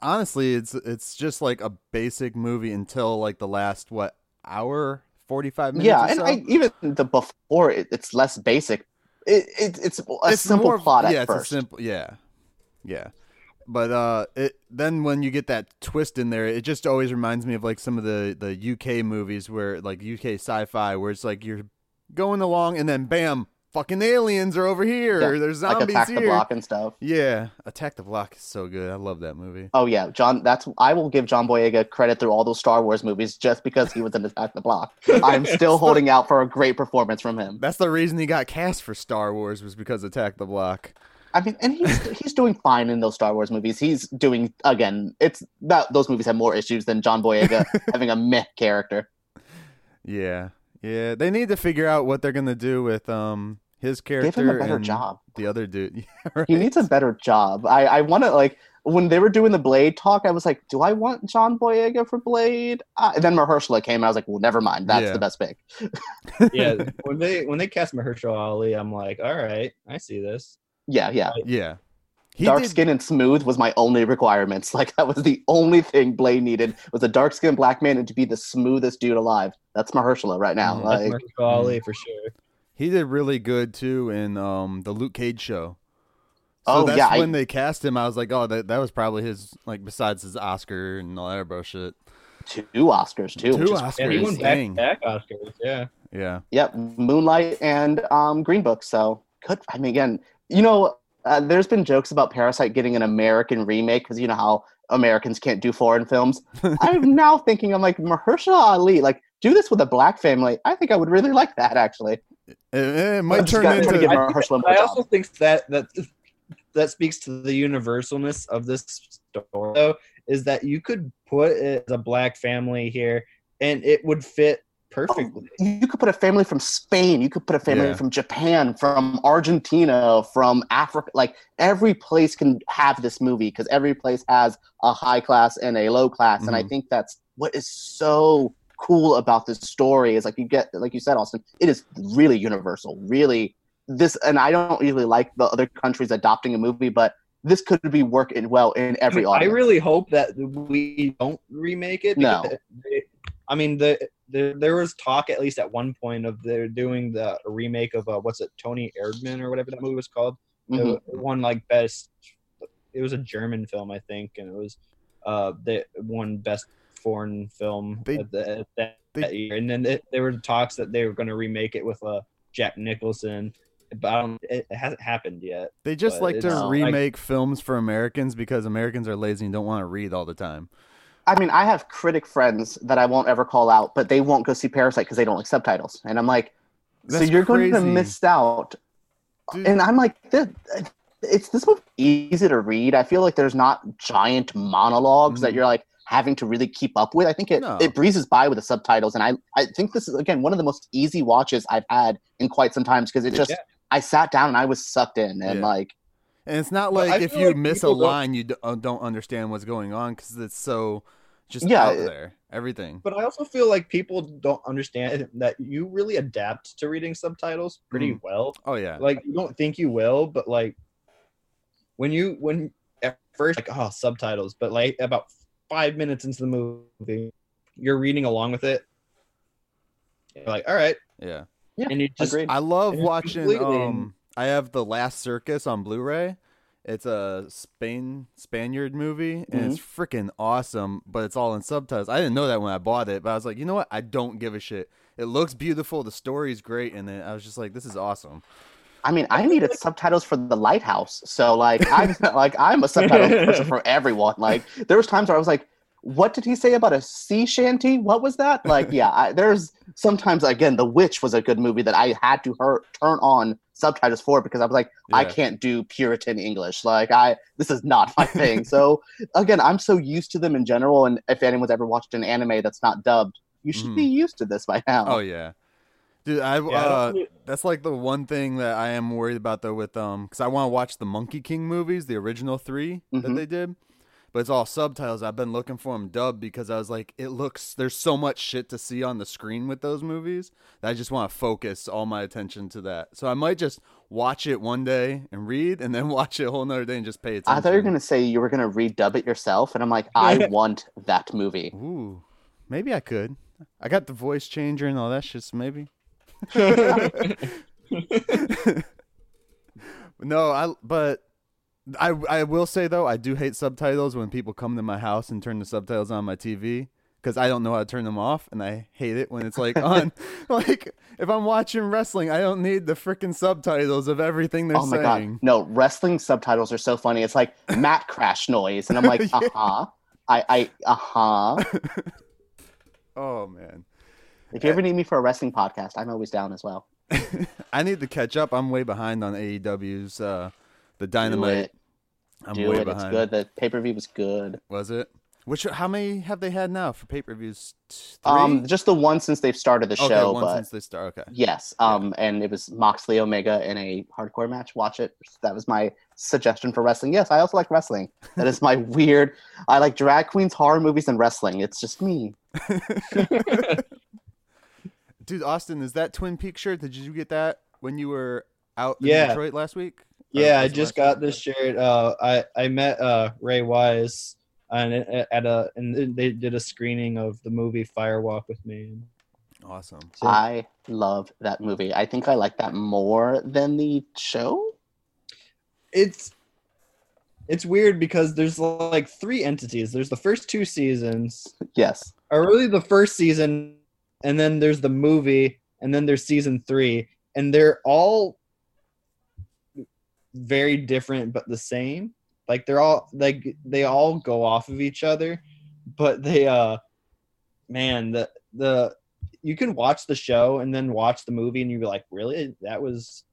honestly it's it's just like a basic movie until like the last what hour 45 minutes yeah, and so? I, even the before it, it's less basic. It, it it's a It's simple more- plot at it's first. a simple yeah. Yeah. But uh it then when you get that twist in there, it just always reminds me of like some of the the UK movies where like UK sci-fi where it's like you're going along and then bam, fucking aliens are over here. Yeah, There's like zombies attack here. the block and stuff. Yeah, Attack the Block is so good. I love that movie. Oh yeah, John. That's I will give John Boyega credit through all those Star Wars movies just because he was in Attack the Block. I'm (laughs) still holding out for a great performance from him. That's the reason he got cast for Star Wars was because Attack the Block. I mean, and he's he's doing fine in those Star Wars movies. He's doing again. It's that those movies have more issues than John Boyega (laughs) having a meh character. Yeah, yeah. They need to figure out what they're gonna do with um his character Give him a better job. the other dude. (laughs) Yeah, right? He needs a better job. I I want to like when they were doing the Blade talk, I was like, do I want John Boyega for Blade? Uh, and then Mahershala came, and I was like, well, never mind. That's Yeah. the best pick. (laughs) yeah, when they when they cast Mahershala Ali, I'm like, all right, I see this. Yeah, yeah. Yeah. He dark did- skin and smooth was my only requirements. (laughs) Like that was the only thing Blade needed was a dark skinned black man and to be the smoothest dude alive. That's Mahershala right now. That's Like, Mahershala Ali for sure. He did really good too in um the Luke Cage show. So Oh, that's yeah, I- when they cast him. I was like, oh, that that was probably his like besides his Oscar and all that bullshit. two Oscars too. Two Oscars. Yeah, he Crazy. won back back Oscars. Yeah. Yeah, Yep, Moonlight and um, Green Book. So good. I mean, again, you know, uh, there's been jokes about Parasite getting an American remake because you know how Americans can't do foreign films. (laughs) I'm now thinking, I'm like Mahershala Ali, like do this with a black family. I think I would really like that actually. it, it might turn gotta into. give I, Mahershala think- I also think that that that speaks to the universalness of this story, though, is that you could put it as a black family here, and it would fit perfectly. You could put a family from Spain. You could put a family Yeah. from Japan, from Argentina, from Africa. Like every place can have this movie because every place has a high class and a low class. And I Mhm. think that's what is so cool about this story is like you get, like you said, Austin, it is really universal, really this. And I don't usually like the other countries adopting a movie, but this could be working well in every I really hope that we don't remake it. No. they- I mean, the, the there was talk at least at one point of they're doing the remake of uh, what's it, Toni Erdmann or whatever that movie was called. Mhm. It won like best. It was a German film, I think, and it was uh the won best foreign film They- at, the, at that, they- that year. And then it, there were talks that they were going to remake it with uh, Jack Nicholson, but I don't, it, it hasn't happened yet. They just like to it's like- remake films for Americans because Americans are lazy and don't want to read all the time. I mean, I have critic friends that I won't ever call out, but they won't go see Parasite because they don't like subtitles. And I'm like, so you're going to miss out. Dude. And I'm like, this, it's this movie easy to read. I feel like there's not giant monologues that Mhm. you're like having to really keep up with. I think it, No. it breezes by with the subtitles, and I I think this is again one of the most easy watches I've had in quite some time because it just Yeah. I sat down and I was sucked in and Yeah. like And it's not like if you like miss a people don't- line, you d- uh, don't understand what's going on because it's so just Yeah, out there. Everything. But I also feel like people don't understand that you really adapt to reading subtitles pretty Mm. well. Oh yeah. Like you don't think you will, but like when you when at first like oh subtitles, but like about five minutes into the movie, you're reading along with it. You're like, all right, yeah. yeah, and you just agreed. I love watching. completely. Um, I have the Last Circus on Blu-ray. It's a Spain Spaniard movie, and it's Mm-hmm. freaking awesome. But it's all in subtitles. I didn't know that when I bought it, but I was like, you know what? I don't give a shit. It looks beautiful. The story's great, and then I was just like, this is awesome. I mean, I needed subtitles for the lighthouse. So like I'm (laughs) like I'm a subtitle person for everyone. Like there was times where I was like, what did he say about a sea shanty? What was that? Like, yeah, I, there's sometimes again, The Witch was a good movie that I had to her, turn on subtitles for because I was like, I can't do Puritan English. Like I this is not my (laughs) thing. so again, I'm so used to them in general. And if anyone's ever watched an anime that's not dubbed, you should Mhm. be used to this by now. Oh yeah, dude. I Yeah, uh, that's like the one thing that I am worried about though with um because I want to watch the Monkey King movies, the original 3 that Mhm. they did, but it's all subtitles. I've been looking for them dubbed because I was like, it looks there's so much shit to see on the screen with those movies that I just want to focus all my attention to that. So I might just watch it one day and read, and then (laughs) watch it a whole nother day and just pay attention. I thought you were gonna say you were gonna redub it yourself, and I'm like, I (laughs) want that movie. Ooh, maybe I could. I got the voice changer and all that shit. So maybe. (laughs) no, I but I I will say though I do hate subtitles when people come to my house and turn the subtitles on my TV because I don't know how to turn them off and I hate it when it's like (laughs) on (laughs) like if I'm watching wrestling I don't need the freaking subtitles of everything they're saying. oh my saying. god, no! Wrestling subtitles are so funny. It's like (laughs) mat crash noise, and I'm like, Yeah. uh huh. I, I, uh huh. Oh man. If you ever need me for a wrestling podcast, I'm always down as well. I need to catch up. I'm way behind on AEW's uh the Dynamite. It. I'm Do way it. behind. It's good. The pay per view was good. Was it? Which how many have they had now for pay per views? Um, just the one since they've started the okay, show, one but since they start. Okay. yes. Um, and it was Moxley Omega in a hardcore match. Watch it. That was my suggestion for wrestling. Yes, I also like wrestling. That is my (laughs) weird. I like drag queens, horror movies, and wrestling. It's just me. (laughs) Dude, Austin, is that Twin Peak shirt? Did you get that when you were out in Yeah. Detroit last week? Or Yeah, I just got this shirt. Uh, I I met uh Ray Wise and at a and they did a screening of the movie Firewalk with me. Awesome. So I love that movie. I think I like that more than the show. it's it's weird because there's like three entities. There's the first two seasons, Yes. or really the first season, and then there's the movie, and then there's season three, and they're all very different but the same. Like they're all like they all go off of each other, but they uh man, the the you can watch the show and then watch the movie and you're like, really? That was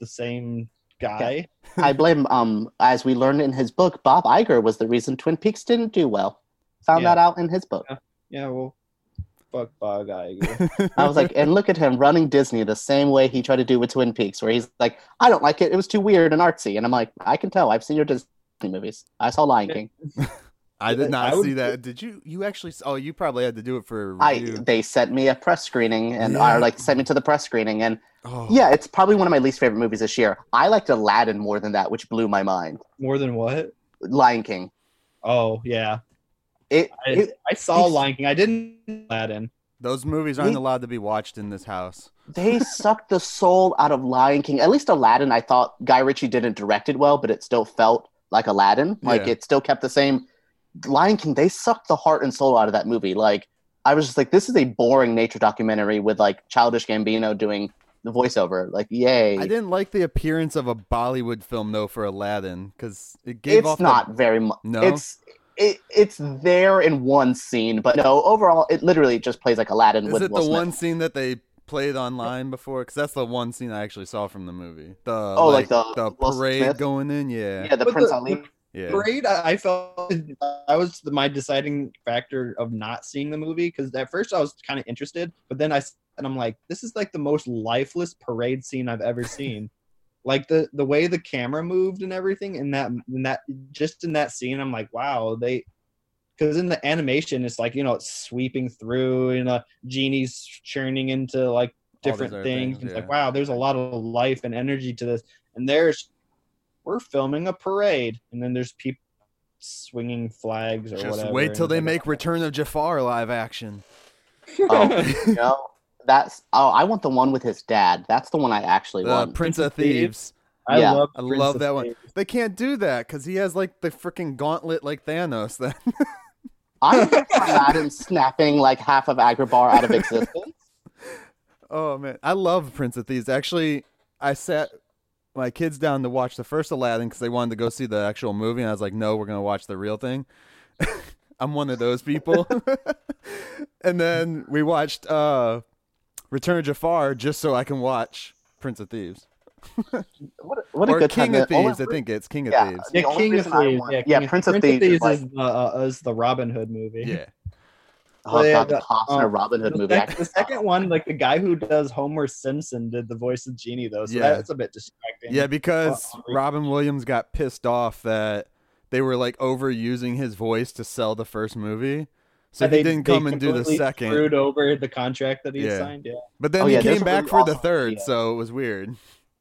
the same guy? (laughs) I blame um as we learned in his book, Bob Iger was the reason Twin Peaks didn't do well. Found Yeah. that out in his book. Yeah, well fuck Bob Iger. (laughs) I was like, and look at him running Disney the same way he tried to do with Twin Peaks, where he's like, I don't like it. It was too weird and artsy. And I'm like, I can tell. I've seen your Disney movies. I saw Lion King. (laughs) I did not I would- see that. Did you? You actually? Oh, you probably had to do it for a I review. they sent me a press screening, and Yeah. or like sent me to the press screening, and oh, yeah, it's probably one of my least favorite movies this year. I liked Aladdin more than that, which blew my mind. More than what? Lion King. Oh yeah. It, I, it I saw Lion King. I didn't Aladdin. Those movies aren't He- allowed to be watched in this house. they (laughs) sucked the soul out of Lion King. At least Aladdin, I thought Guy Ritchie didn't direct it well, but it still felt like Aladdin. Like Yeah. it still kept the same. Lion King, they sucked the heart and soul out of that movie. Like I was just like, this is a boring nature documentary with like childish Gambino doing the voiceover. Like, yay! I didn't like the appearance of a Bollywood film though for Aladdin because it gave it's off. not The, very much. No? It's it, it's there in one scene, but no. Overall, it literally just plays like Aladdin is with it Will the Smith. one scene that they played online before? Because that's the one scene I actually saw from the movie. The Oh, like the the parade Smith? going in. Yeah, Yeah, the But Prince the- Ali. yeah. Parade, I, I felt I was the, my deciding factor of not seeing the movie because at first I was kind of interested, but then I and I'm like, this is like the most lifeless parade scene I've ever seen. Like the the way the camera moved and everything in that in that just in that scene, I'm like, wow, they because in the animation it's like you know it's sweeping through and uh, genie's churning into like different other things. things, It's like wow, there's a lot of life and energy to this, and there's we're filming a parade, and then there's people swinging flags or whatever. Just whatever. wait till they make Return of Jafar live action. Oh, (laughs) you know, that's oh, I want the one with his dad. That's the one I actually The want. Prince of Thieves. Thieves. I Yeah. love, I Prince love of that one. They can't do that because he has like the freaking gauntlet like Thanos. Then (laughs) I'm here Aladdin snapping like half of Agrabah out of existence. (laughs) Oh man, I love Prince of Thieves. Actually, I sat my kids down to watch the first Aladdin because they wanted to go see the actual movie, and I was like, "No, we're gonna watch the real thing." (laughs) I'm one of those people. and then we watched uh, Return of Jafar just so I can watch Prince of Thieves (laughs) What a, what a or good King time. of The only Thieves. I think it's King of Yeah. Thieves. The Yeah, King of Thieves. want- Yeah, yeah, King Prince of Thieves is is, the, uh, is the Robin Hood movie. Yeah, Oh Yeah, god, the the- Costner um, Robin Hood The, movie. sec- the second one, like the guy who does Homer Simpson did the voice of Genie, though, so Yeah. that's a bit distracting. yeah, because Well, Robin Williams got pissed off that they were like overusing his voice to sell the first movie. So he they- didn't they come and do the second. Screwed over the contract that he Yeah. signed. Yeah, But then Oh, he yeah, came back really for the third, video. so it was weird.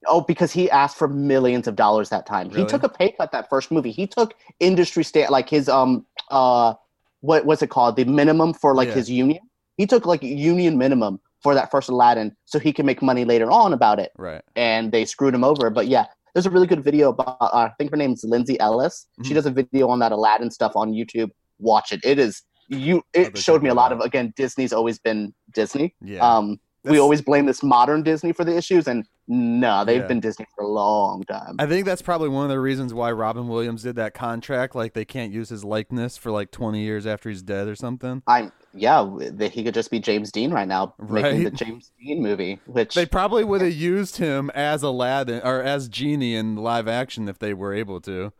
Oh, because he asked for millions of dollars that time. He took a pay cut that first movie. He took industry stand like his um uh what what's it called? The minimum for like Yeah. his union. He took like union minimum for that first Aladdin so he can make money later on about it. Right. And they screwed him over. But yeah, there's a really good video about uh, I think her name's Lindsay Ellis. She Mhm. does a video on that Aladdin stuff on YouTube. Watch it. It is you it showed me a lot of again Disney's always been Disney. Yeah. Um we always blame this modern Disney for the issues, and no, they've Yeah. been Disney for a long time. I think that's probably one of the reasons why Robin Williams did that contract. Like they can't use his likeness for like 20 years after he's dead or something. I'm yeah, he could just be James Dean right now, making the James Dean movie. Which They probably would have used him as Aladdin or as Genie in live action if they were able to.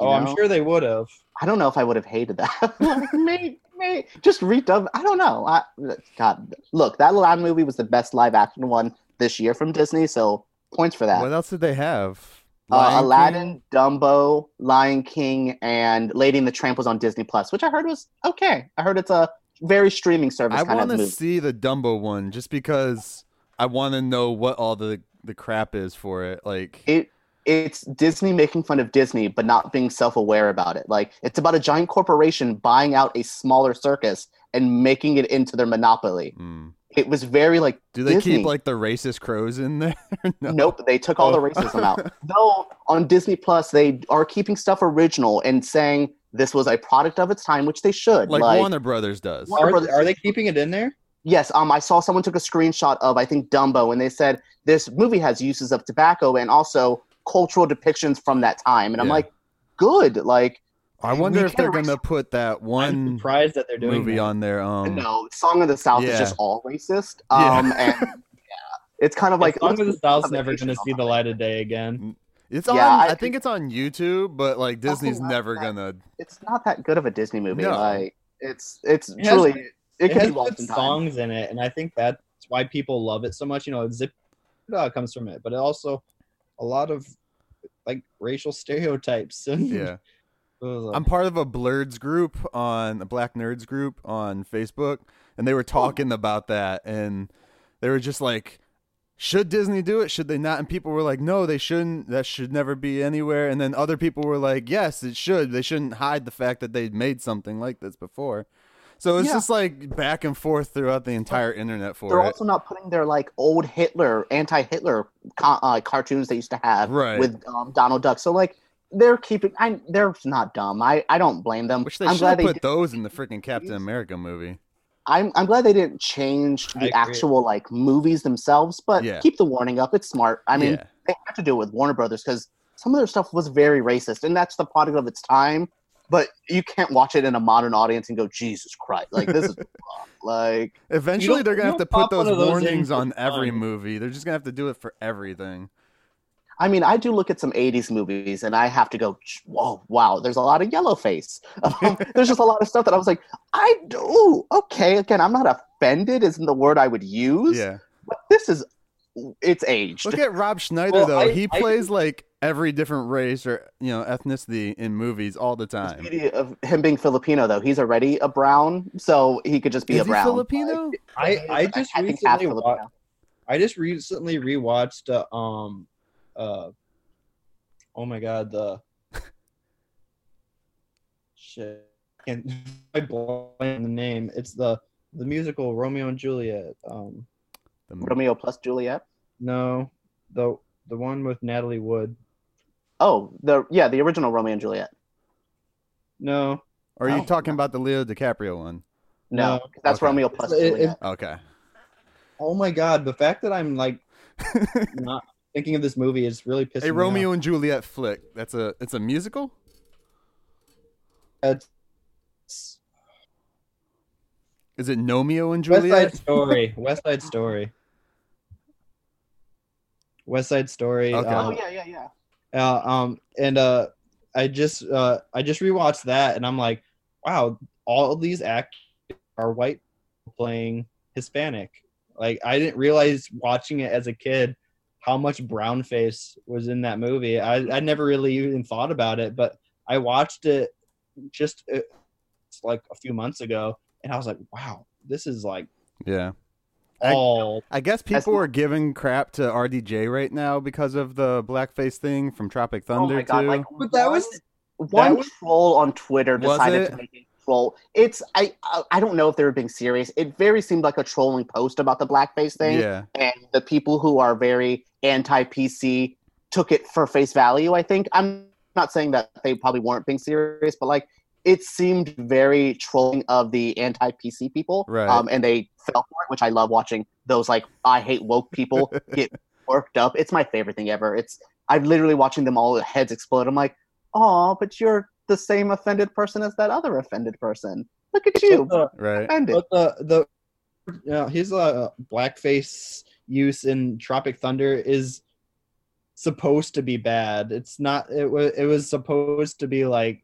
Oh, I'm sure they would have. I don't know if I would have hated that. Like, (laughs) (laughs) may, may, just redub. I don't know. I, God, look, that Aladdin movie was the best live action one this year from Disney. So points for that. What else did they have? Uh, Aladdin, King? Dumbo, Lion King, and Lady and the Tramp was on Disney Plus, which I heard was okay. I heard it's a very streaming service I want to see the Dumbo one just because I want to know what all the the crap is for it. Like, it it's Disney making fun of Disney, but not being self-aware about it. Like it's about a giant corporation buying out a smaller circus and making it into their monopoly. mm. It was very like do they Disney. keep like the racist crows in there? (laughs) no. Nope, they took all the Oh. racism out. (laughs) Though on Disney Plus, they are keeping stuff original and saying this was a product of its time, which they should. Like, Like, Warner Brothers does. Warner Are, Brothers- are they keeping it in there? yes, um, I saw someone took a screenshot of I think Dumbo, and they said this movie has uses of tobacco and also cultural depictions from that time. And I'm like, good. Like, I wonder if they're erase- gonna put that I'm one surprised that they're doing movie that. on there. Um, no, Song of the South yeah. is just all racist. Yeah. Um, and (laughs) yeah, it's kind of like Like, Song of the South's never going to see the light of day again. It's Yeah, on. I I, think, think- it's on YouTube, but like Disney's never that- gonna. It's not that good of a Disney movie. No. Like, it's it's It has- truly it, It, can has be lost good songs in it, and I think that's why people love it so much. You know, Zip uh, comes from it, but it also a lot of like racial stereotypes. (laughs) And Yeah, I'm part of a Blerds group on a Black Nerds group on Facebook, and they were oh. talking about that, and they were just like, "Should Disney do it? Should they not?" And people were like, "No, they shouldn't. That should never be anywhere." And then other people were like, "Yes, it should. They shouldn't hide the fact that they made something like this before." So it's Yeah. just like back and forth throughout the entire internet for They're it. also not putting their like old Hitler, anti-Hitler co- uh, cartoons they used to have Right. with um, Donald Duck. So like they're keeping. I, they're not dumb. I, I don't blame them. Which they I'm should glad have they. put those in the freaking Captain America movie. I'm I'm glad they didn't change the actual like movies themselves, but Yeah. keep the warning up. It's smart. I mean, yeah. they have to do it with Warner Brothers because some of their stuff was very racist, and that's the product of its time. But you can't watch it in a modern audience and go, Jesus Christ! Like this is (laughs) like Eventually, they're gonna have to put those those warnings on every fun. movie. They're just gonna have to do it for everything. I mean, I do look at some '80s movies, and I have to go, "Whoa, wow!" There's a lot of yellow face. Um, (laughs) there's just a lot of stuff that I was like, "I do okay." Again, I'm not offended. Isn't the word I would use? Yeah. But this is, it's aged. Look at Rob Schneider Well, though. I- he I plays like every different race or you know ethnicity in movies all the The time. beauty of him being Filipino, though, he's already a brown, so he could just be Is a he brown. Filipino? I I just I think recently wa- Filipino. I just recently rewatched uh, um uh oh my god the (laughs) shit and (laughs) I blank the name it's the the musical Romeo and Juliet um The- Romeo plus Juliet. no the the one with Natalie Wood Oh, the yeah, the original Romeo and Juliet. no Or are you Oh. talking about the Leo DiCaprio one? No, No. that's Okay. Romeo plus It's- it- Juliet. Okay. oh my god the fact that I'm like (laughs) not thinking of this movie is really pissing a me Romeo off. and Juliet flick. That's a it's a musical. It's Is it Gnomeo and Juliet? (laughs) West Side Story West Side Story West Side Story Okay. um, oh yeah, yeah, yeah. Uh, um, and uh, I just uh, I just rewatched that, and I'm like, wow, all these actors are white playing Hispanic. Like I didn't realize watching it as a kid how much brown face was in that movie. I I never really even thought about it, but I watched it just uh, like a few months ago, and I was like, wow, this is like Yeah. I- all I guess people are giving crap to RDJ right now because of the blackface thing from Tropic Oh Thunder my god! too. Like, But that was one was- troll on Twitter decided it? to make a troll. It's I I- I don't know if they were being serious. It very seemed like a trolling post about the blackface thing, yeah. and the people who are very anti PC took it for face value. I think I'm not saying that they probably weren't being serious, but like it seemed very trolling of the anti PC people, Right. um, and they fell for it, which I love watching those like I hate woke people (laughs) get worked up. It's my favorite thing ever. It's I'm literally watching them all heads explode. I'm like, oh, but you're the same offended person as that other offended person. Look at you, But Right. the, offended. but the the uh, his uh, blackface use in Tropic Thunder is supposed to be bad. It's not. It was. It was supposed to be like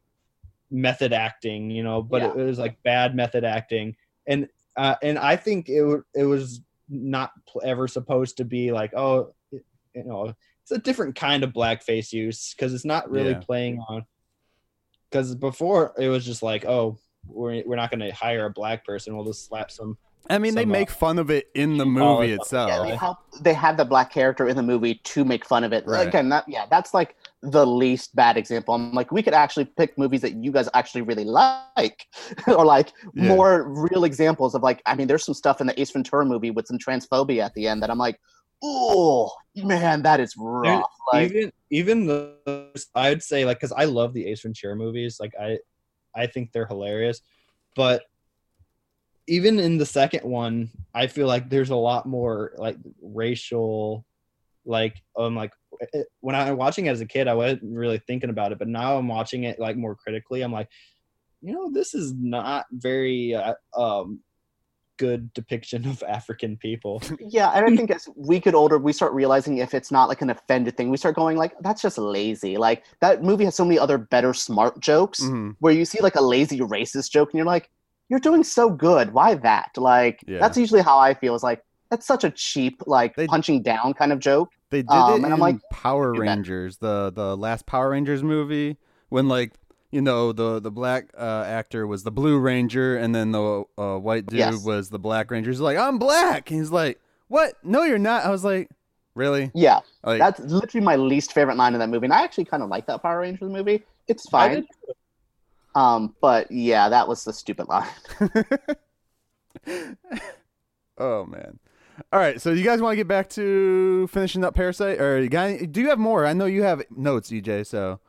method acting, you know, but it was like bad method acting, and uh, and I think it it was not pl- ever supposed to be like oh, you know, it's a different kind of blackface use because it's not really Yeah. playing on. Because before it was just like oh. We're, we're not going to hire a black person. We'll just slap some I mean, they Some, uh, make fun of it in the movie itself. Yeah, they help. They had the black character in the movie to make fun of it. Right. Again, that yeah, that's like the least bad example. I'm like, we could actually pick movies that you guys actually really like, (laughs) or like Yeah. more real examples of like. I mean, there's some stuff in the Ace Ventura movie with some transphobia at the end that I'm like, oh man, that is rough. Like, even even the I'd say like because I love the Ace Ventura movies. Like I I think they're hilarious, but even in the second one, I feel like there's a lot more like racial, like um like it- when I was watching it as a kid, I wasn't really thinking about it, but now I'm watching it like more critically. I'm like, you know, this is not very uh, um good depiction of African people. (laughs) Yeah, and I think as we get older, we start realizing if it's not like an offended thing, we start going like, that's just lazy. Like that movie has so many other better smart jokes Mhm. where you see like a lazy racist joke and you're like, you're doing so good. Why that? Like Yeah. that's usually how I feel. Is like that's such a cheap like They- punching down kind of joke. They did Um, it and in I'm like, Power. Rangers, the the last Power Rangers movie, when like you know the the black uh, actor was the Blue Ranger, and then the uh, white dude Yes. was the Black Ranger. He's like, I'm black. And he's like, What? No, you're not. I was like, Really? Yeah, Like, that's literally my least favorite line in that movie, and I actually kind of like that Power Rangers movie. It's fine. Um, but yeah, that was the stupid line. (laughs) oh man. All right, so you guys want to get back to finishing up Parasite, or you got? Do you have more? I know you have notes, EJ. So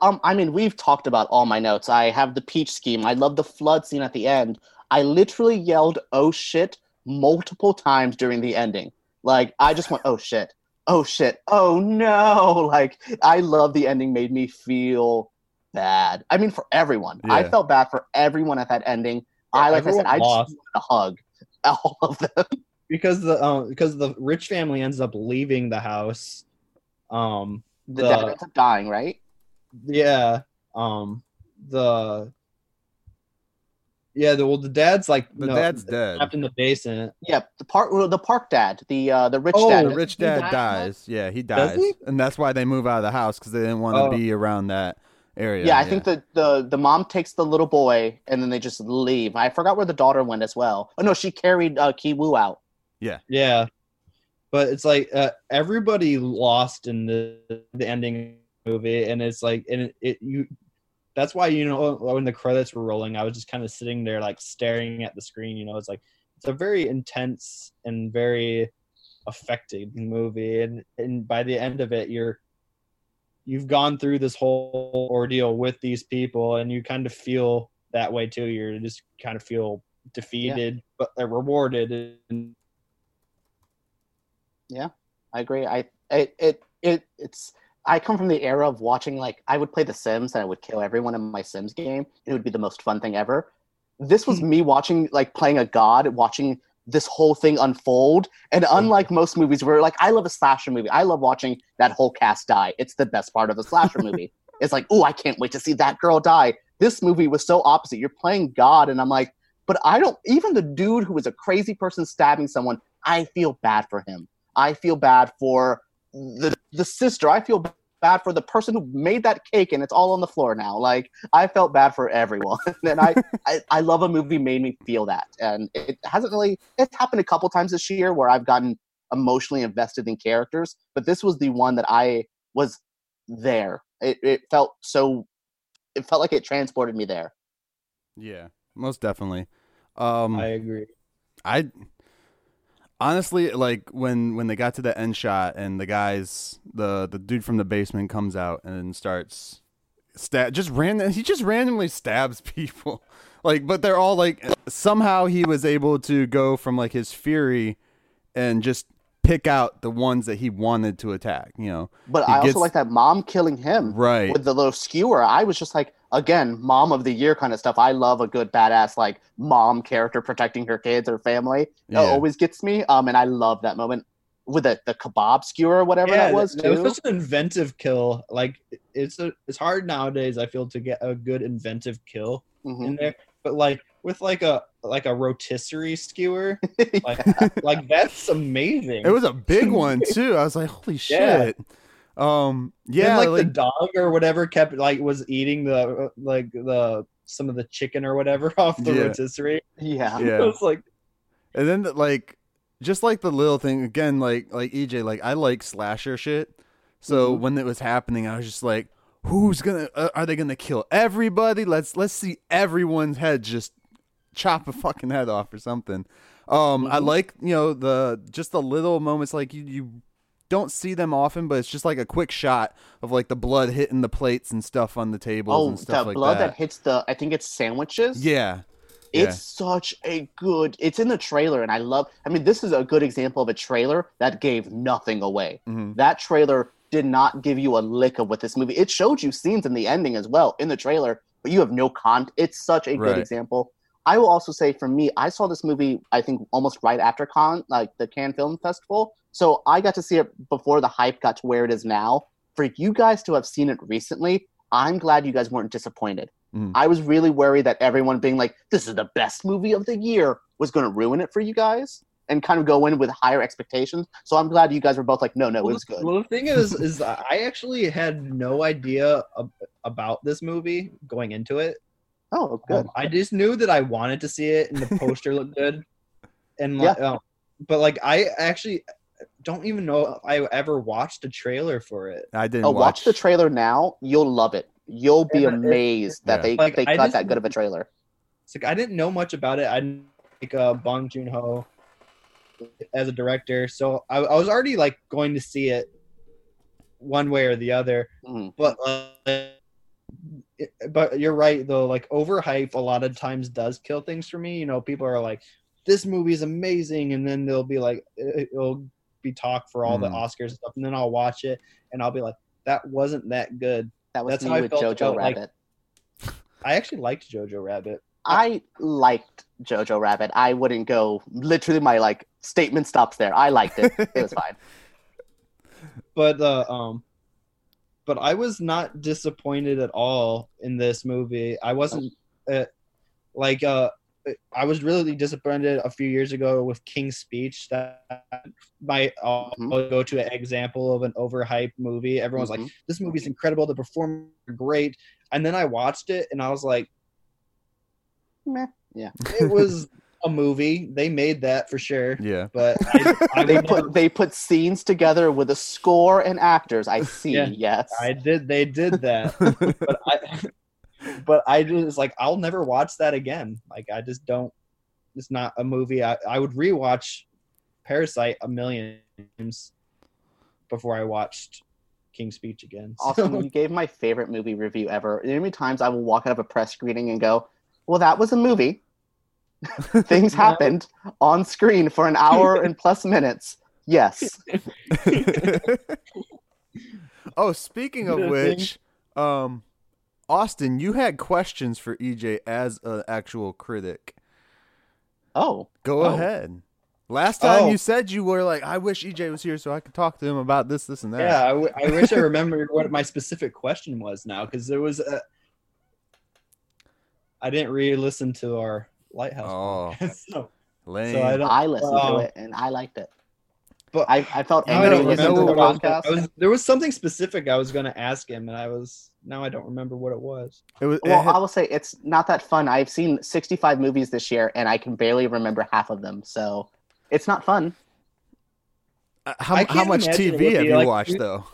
Um, I mean, we've talked about all my notes. I have the peach scheme. I love the flood scene at the end. I literally yelled "oh shit" multiple times during the ending. Like I just went "oh shit, oh shit, oh no!" (laughs) Like I love the ending. Made me feel bad. I mean, for everyone. I felt bad for everyone at that ending. I like I said, everyone I just wanted a hug. (laughs) All of them. Because the um, because the rich family ends up leaving the house. Um, The The- dad ends up dying, right? yeah. Um, the yeah, the well, the dad's like the no, dad's dead. trapped in the basement. Yep. The park. well, The park dad. The uh, the rich Oh, dad. The rich he dad die? dies. Yeah, he Does dies, he? and that's why they move out of the house because they didn't want to Oh. be around that area. Yeah, I think the, the the mom takes the little boy and then they just leave. I forgot where the daughter went as well. Oh no, she carried uh, Kiwoo out. Yeah, Yeah. but it's like uh, everybody lost in the the ending movie, and it's like and it, it you. That's why you know when the credits were rolling, I was just kind of sitting there like staring at the screen. You know, it's like it's a very intense and very affecting movie, and and by the end of it, you're you've gone through this whole ordeal with these people, and you kind of feel that way too. You're just kind of feel defeated but uh, rewarded and I agree. I it it, it it's I come from the era of watching like I would play The Sims and I would kill everyone in my Sims game. It would be the most fun thing ever. This was hmm. me watching like playing a god, watching this whole thing unfold. And hmm. unlike most movies where like I love a slasher movie, I love watching that whole cast die. It's the best part of a slasher (laughs) movie. It's like, oh, I can't wait to see that girl die. This movie was so opposite. You're playing God, and I'm like, but I don't even the dude who was a crazy person stabbing someone, I feel bad for him. I feel bad for the the sister. I feel bad for the person who made that cake and it's all on the floor now. Like I felt bad for everyone. (laughs) and I, (laughs) I I love a movie made me feel that. And it hasn't really it's happened a couple times this year where I've gotten emotionally invested in characters, but this was the one that I was there. It it felt so it felt like it transported me there. yeah, most definitely. Um, I agree. I honestly like when when they got to the end shot and the guys the the dude from the basement comes out and starts stab just random he just randomly stabs (laughs) people like but they're all like somehow he was able to go from like his fury and just pick out the ones that he wanted to attack you know But He I also gets- like that mom killing him. right with the little skewer. I was just like, again, mom of the year kind of stuff. I love a good badass like mom character protecting her kids or family. It always gets me. Um, and I love that moment. with the, the kebab skewer or whatever that was that too. was such an inventive kill. Like it's a, it's hard nowadays. I feel to get a good inventive kill Mhm. in there, but like with like a like a rotisserie skewer, (laughs) like like that's amazing. It was a big (laughs) one too. I was like, holy Yeah. shit. Um, And, yeah, like, like, the dog or whatever kept like was eating the like the some of the chicken or whatever (laughs) off the Yeah. rotisserie. yeah. Yeah. (laughs) it was like and then like, just like the little thing again, like like EJ, like I like slasher shit. So Mhm. when it was happening, I was just like, who's gonna? Uh, are they gonna kill everybody? Let's let's see everyone's head just chop a fucking head off or something. Um, I Mhm. like you know the just the little moments like you you don't see them often, but it's just like a quick shot of like the blood hitting the plates and stuff on the tables Oh, and stuff the like blood that. that. hits the I think it's sandwiches. Yeah, It's such a good. It's in the trailer, and I love. I mean, this is a good example of a trailer that gave nothing away. Mhm. That trailer did not give you a lick of what this movie. It showed you scenes in the ending as well in the trailer, but you have no con. It's such a Right. good example. I will also say, for me, I saw this movie. I think almost right after Cannes, like the Cannes Film Festival. So I got to see it before the hype got to where it is now. For you guys to have seen it recently, I'm glad you guys weren't disappointed. Mhm. I was really worried that everyone being like, "This is the best movie of the year," was going to ruin it for you guys and kind of go in with higher expectations. So I'm glad you guys were both like, "No, no, it was good." well, the thing is, is I actually had no idea ab- about this movie going into it. Oh, good. Um, I just knew that I wanted to see it, and the (laughs) poster looked good. And like, uh, but like, I actually don't even know if I ever watched a trailer for it. I didn't Oh, watch. watch the trailer now. You'll love it. You'll be And it- amazed that yeah. they Like, they I cut just- that good of a trailer. It's like I didn't know much about it. I didn't like uh, Bong Joon Ho as a director, so I, I was already like going to see it one way or the other. Mhm. But uh, it- but you're right though. Like overhype a lot of times does kill things for me. You know, people are like, "This movie is amazing," and then they'll be like, it'll be talk for all the Mm. Oscars and stuff, and then I'll watch it and I'll be like, "That wasn't that good." That was That's how me I with felt Jojo about, like, Rabbit. (laughs) I actually liked Jojo Rabbit. I liked Jojo Rabbit. I wouldn't go. Literally, my like statement stops there. I liked it. it was fine. (laughs) but uh, um but i was not disappointed at all in this movie i wasn't uh, like uh i was really disappointed a few years ago with king's speech that my uh, Mhm. go to an example of an overhyped movie everyone's like Mhm. this movie's incredible the performers are great and then i watched it and i was like Meh. Yeah, it was a movie they made that for sure Yeah. but (laughs) i, I They never- put they put scenes together with a score and actors. I see. Yeah. Yes. I did. They did that, (laughs) but I, but I just like I'll never watch that again. Like I just don't. It's not a movie. I I would rewatch Parasite a million times before I watched King's Speech again. So- (laughs) Austin, you gave my favorite movie review ever. You know how many times I will walk out of a press screening and go, "Well, that was a movie. (laughs) Things happened on screen for an hour (laughs) and plus minutes." Yes. oh, speaking of which, um, Austin, you had questions for EJ as an actual critic. Oh, Go Oh. ahead. Last time Oh. you said you were like, I wish EJ was here so I could talk to him about this, this, and that. yeah, I, w- I wish I (laughs) remembered what my specific question was now because there was a. I didn't re-listen to our lighthouse. Oh. podcast, (laughs) so, Lame. so I. I listened to it and I liked it. But I, I felt Now I angry don't listening to remember the what I was podcast. I was- there was something specific I was going to ask him, and I was now I don't remember what it was. it was, it Well, had- I will say it's not that fun. I've seen 65 movies this year, and I can barely remember half of them. So it's not fun. uh, how, how much TV have you like- watched though?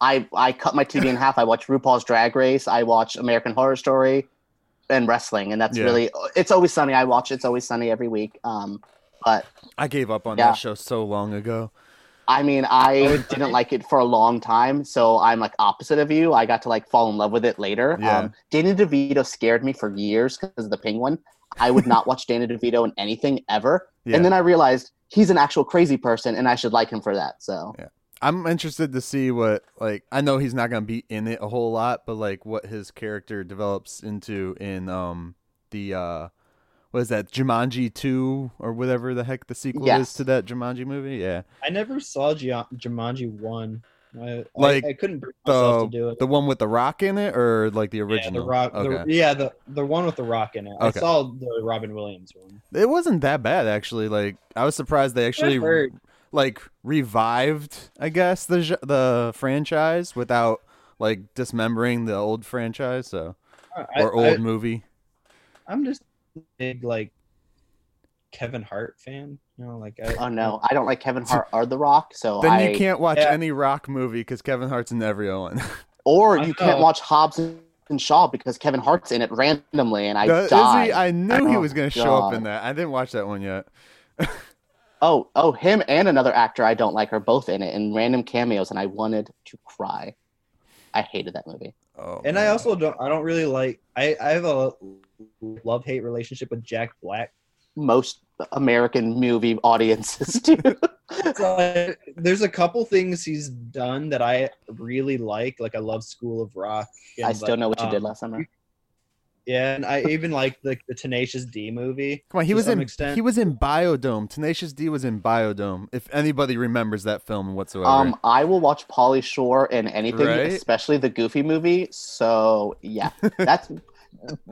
I I cut my TV in half. I watch RuPaul's Drag Race. I watch American Horror Story, and wrestling. And that's Yeah. really it's always sunny. I watch It's Always Sunny every week. Um, but I gave up on Yeah. that show so long ago. I mean, (laughs) I didn't like it for a long time, so I'm like opposite of you. I got to like fall in love with it later. Yeah. Um, Danny DeVito scared me for years because of the penguin. I would not watch Danny DeVito in anything ever. Yeah. And then I realized he's an actual crazy person, and I should like him for that. So yeah. I'm interested to see what like I know he's not gonna be in it a whole lot, but like what his character develops into in um the uh what is that Jumanji two or whatever the heck the sequel Yes. is to that Jumanji movie? Yeah, I never saw Gia- Jumanji one. I, Like, I, I couldn't bring myself the to do it. the one with the rock in it or like the yeah, original? the rock. Okay. The, yeah, the the one with the rock in it. I saw the Robin Williams one. It wasn't that bad actually. Like I was surprised they actually like revived, I guess the the franchise without like dismembering the old franchise. So uh, I, or old I, movie. I'm just a big like Kevin Hart fan. You know, like I, Oh no, I don't like Kevin Hart or The Rock, so Then I you can't watch Yeah. any rock movie because Kevin Hart's in every one. (laughs) or you can't watch Hobbs and Shaw because Kevin Hart's in it randomly, and I Does- is die. he? I knew he Oh, was going to show up in that. I didn't watch that one yet. (laughs) Oh, oh, him and another actor I don't like are both in it in random cameos, and I wanted to cry. I hated that movie. Oh, and I also don't. I don't really like. I I have a love hate relationship with Jack Black. Most American movie audiences do. (laughs) So, there's a couple things he's done that I really like. Like I love School of Rock. I still like, know what you did um, last summer. Yeah, and I even like the the Tenacious D movie. Come on, he to was some in extent. he was in Biodome. Tenacious D was in Biodome. If anybody remembers that film whatsoever. Um, I will watch Pauly Shore in anything, Right? especially the Goofy movie. So yeah, (laughs) that's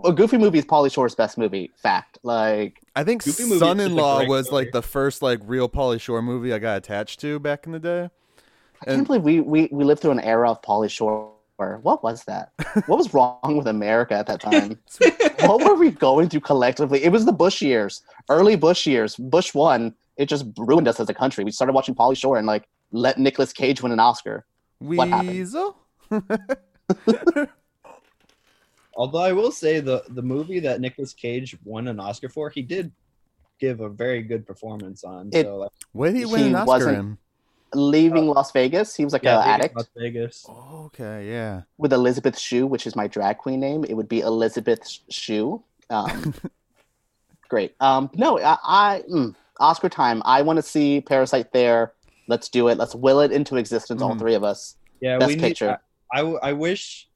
a Goofy movie is Pauly Shore's best movie. Fact, like I think Goofy movie is just a Son-in-Law great was like the first like real Pauly Shore movie I got attached to back in the day. I can't believe we, we we lived through an era of Pauly Shore. What was that? What was wrong with America at that time? (laughs) what were we going through collectively? It was the Bush years, early Bush years. Bush won. It just ruined us as a country. We started watching Pauly Shore and like let Nicolas Cage win an Oscar. What happened? (laughs) Weasel. Although I will say the the movie that Nicolas Cage won an Oscar for, he did give a very good performance on. It- so like, Where did he win He an Oscar in? Leaving Las Vegas, he was like yeah, an addict Las Vegas. Okay, yeah. with Elizabeth Shue, which is my drag queen name. It would be Elizabeth Shue. Um, (laughs) great. Um, no, I, I mm, Oscar time. I want to see Parasite there. Let's do it. Let's will it into existence, all Mhm. three of us. Yeah, Best we need. Picture. I, I w- I wish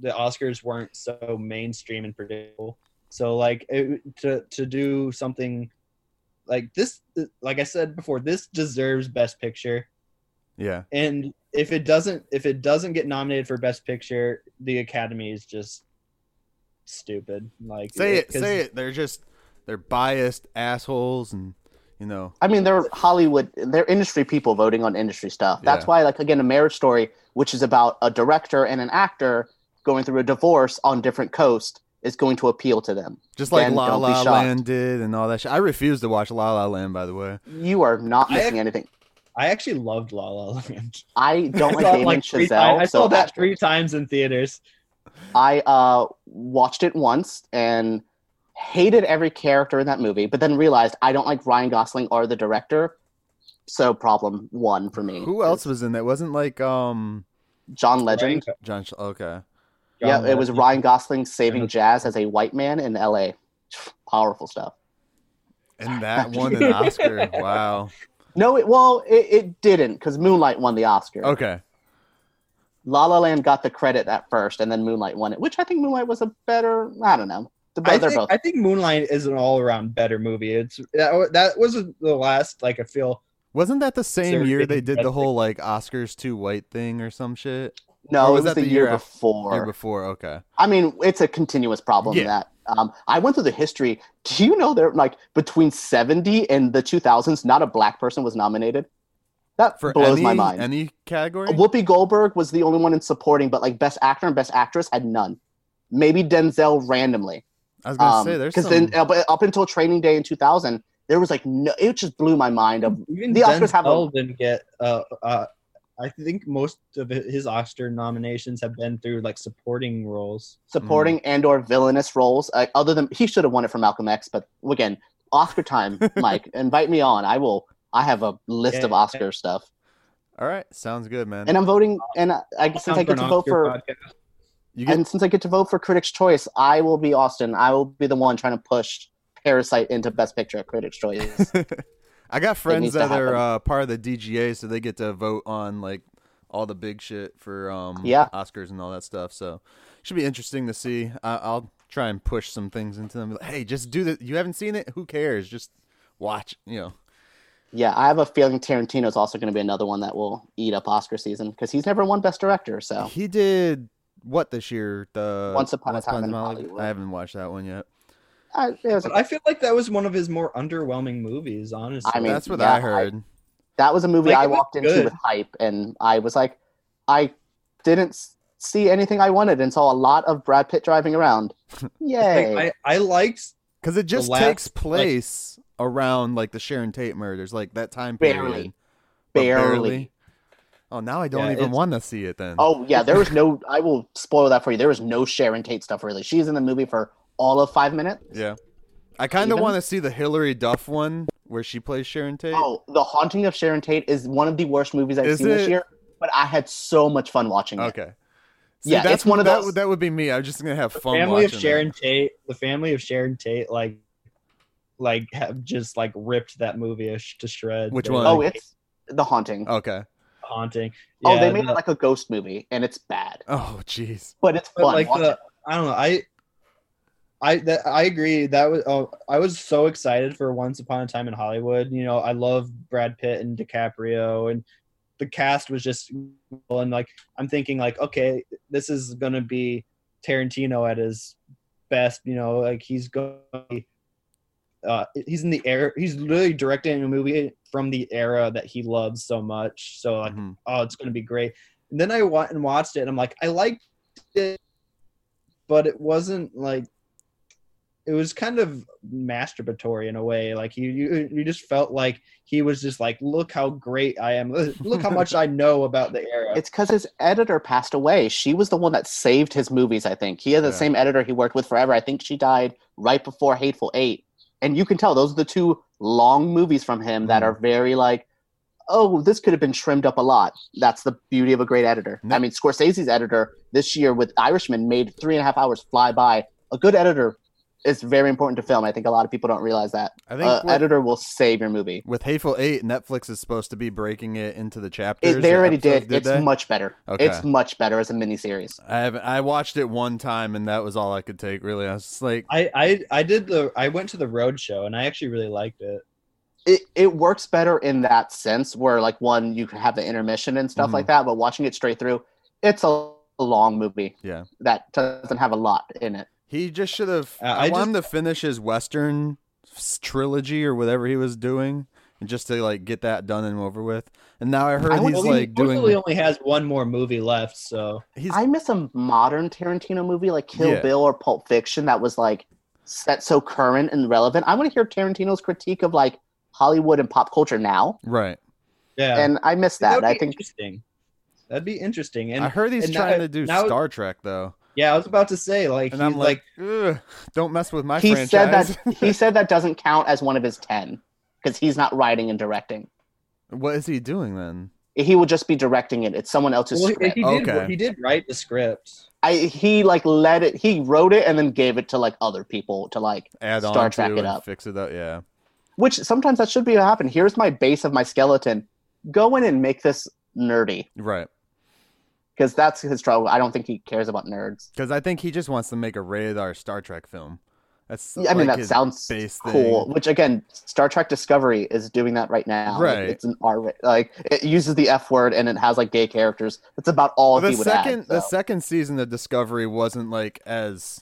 the Oscars weren't so mainstream and predictable. So like it, to to do something like this, like I said before, this deserves Best Picture. Yeah. And if it doesn't, if it doesn't get nominated for Best Picture, the Academy is just stupid. Like Say it, say it. They're just they're biased assholes and you know. I mean, they're Hollywood, they're industry people voting on industry stuff. That's Yeah. why, like, again, a marriage story, which is about a director and an actor going through a divorce on different coast, is going to appeal to them. Just like Again, La La. Land did and all that shit. I refuse to watch La La Land, by the way. You are not I- missing anything. I actually loved La La Land. I don't (laughs) like I saw it, Damien like, Chazelle. times- I so saw that that- three times in theaters. I uh, watched it once and hated every character in that movie, but then realized I don't like Ryan Gosling or the director. So problem one for me. Who else was in that? Wasn't like um John Legend. Ryan- John. Okay. Yeah, John it was Ryan Gosling saving Yeah. jazz as a white man in L.A. (sighs) Powerful stuff. And that (laughs) won an Oscar. Wow. No, it, well, it, it didn't because Moonlight won the Oscar. Okay. La La Land got the credit at first, and then Moonlight won it, which I think Moonlight was a better. I don't know. The, I think, both. I think Moonlight is an all-around better movie. It's that, that was the last like I feel Wasn't that the same year they did the whole like Oscars too white thing or some shit? No, or it was was that the, the year, year before. Year before. Okay. I mean, it's a continuous problem Yeah. that um, I went through the history. Do you know there like between seventy and the two thousands, not a black person was nominated? That For blows any my mind. any category. Whoopi Goldberg was the only one in supporting, but like best actor and best actress had none. Maybe Denzel randomly. I was gonna say there's because some. then up, up until Training Day in two thousand, there was like no. It just blew my mind. Of even The Oscars have a- Denzel didn't get. Uh, uh, I think most of his Oscar nominations have been through like supporting roles. supporting and or villainous roles. Uh, other than he should have won it for Malcolm X, but again, Oscar time, (laughs) Mike, invite me on. I will. I have a list of Yeah. Oscar stuff, All right, sounds good, man. and I'm voting. And I, I since I get to vote for, podcast. you get and since I get to vote for Critics' Choice, I will be Austin. I will be the one trying to push Parasite into Best Picture at Critics' Choice. (laughs) I got friends that are uh, part of the DGA, so they get to vote on like all the big shit for um Yeah. Oscars and all that stuff. So it should be interesting to see. I, I'll try and push some things into them. Like, hey, just do that. You haven't seen it? Who cares? Just watch. You know. Yeah, I have a feeling Tarantino's also going to be another one that will eat up Oscar season because he's never won Best Director. So He did what this year? The Once Upon a Time in Hollywood? Hollywood. I haven't watched that one yet. I, was, But I feel like that was one of his more underwhelming movies, honestly. I mean, That's what yeah, I heard. that was a movie Like, I walked into good. with hype, and I was like, I didn't see anything I wanted and saw a lot of Brad Pitt driving around. (laughs) Yay! Like, I, I liked Because it just last, takes like- place around like the Sharon Tate murders, like that time period. Barely. But barely. Oh, now I don't Yeah, even want to see it then. Oh yeah, there was no. I will spoil that for you. There was no Sharon Tate stuff really. She's in the movie for all of five minutes. Yeah. I kind of want to see the Hillary Duff one where she plays Sharon Tate. Oh, The Haunting of Sharon Tate is one of the worst movies I've Is seen this year, but I had so much fun watching it. okay. Yeah, that's it's one of that, those- would- That would be me. I'm just gonna have the fun. family of Sharon that. Tate. The family of Sharon Tate, like, like have just like ripped that movie a to shreds. Which They, one? Oh, like, it's The Haunting. Okay. haunting. oh, Yeah, they made the- it like a ghost movie, and it's bad, Oh, jeez. but it's but fun. like the. I don't know I I that I agree that was oh, I was so excited for Once Upon a Time in Hollywood. You know I love Brad Pitt and DiCaprio and the cast was just and like I'm thinking like okay this is gonna be Tarantino at his best. You know like he's going. Uh, he's in the air. He's literally directing a movie from the era that he loves so much. So like, Mhm. oh, it's gonna be great. And then I went and watched it, and I'm like, I liked it, but it wasn't like it was kind of masturbatory in a way. Like you, you, you just felt like he was just like, look how great I am. Look how much (laughs) I know about the era. It's because his editor passed away. She was the one that saved his movies. I think he had the Yeah. same editor he worked with forever. I think she died right before Hateful Eight, and you can tell those are the two long movies from him that Mhm. are very like, oh, this could have been trimmed up a lot. That's the beauty of a great editor. No- I mean, Scorsese's editor this year with Irishman made three and a half hours fly by. A good editor is very important to film. I think a lot of people don't realize that. I think Uh, with, editor will save your movie. with Hateful Eight, Netflix is supposed to be breaking it into the chapters. It, they already episodes, did. It's they? much better. Okay. It's much better as a miniseries. I haven't. I watched it one time, and that was all I could take. Really, I was just like, I, I, I did the. I went to the road show, and I actually really liked it. it, it works better in that sense where like one you can have the intermission and stuff Mhm. like that but watching it straight through it's a long movie yeah. that doesn't have a lot in it He just should have. Uh, I, I want him to finish his Western trilogy or whatever he was doing, and just to like get that done and over with. And now I heard I he's Well, he like doing. supposedly only has one more movie left, so He's i miss a modern tarantino movie like kill Yeah. bill or pulp fiction that was like set so current and relevant i want to hear tarantino's critique of like hollywood and pop culture now right. yeah. and i miss that That'd i think interesting. That'd be interesting. And I heard he's and trying now- to do now- Star Trek though, yeah, I was about to say like and he's I'm like, Ugh, don't mess with my he franchise. said that (laughs) he said that doesn't count as one of his 10 because he's not writing and directing what is he doing then? he will just be directing it it's someone else's well, he, script he did Okay. he did write the script. I he like let it he wrote it and then gave it to like other people to like Add Star on Trek to it up. fix it up. Yeah. which sometimes that should be what happen. Here's my base of my skeleton. Go in and make this nerdy Right. Because that's his trouble. I don't think he cares about nerds. Because I think he just wants to make a rated R Star Trek film. That's Yeah, I mean like that sounds cool. thing. Which again, Star Trek Discovery is doing that right now. Like, Right. it's an R like it uses the F word and it has like gay characters. That's about all the he would second add. the so. second season of Discovery wasn't like as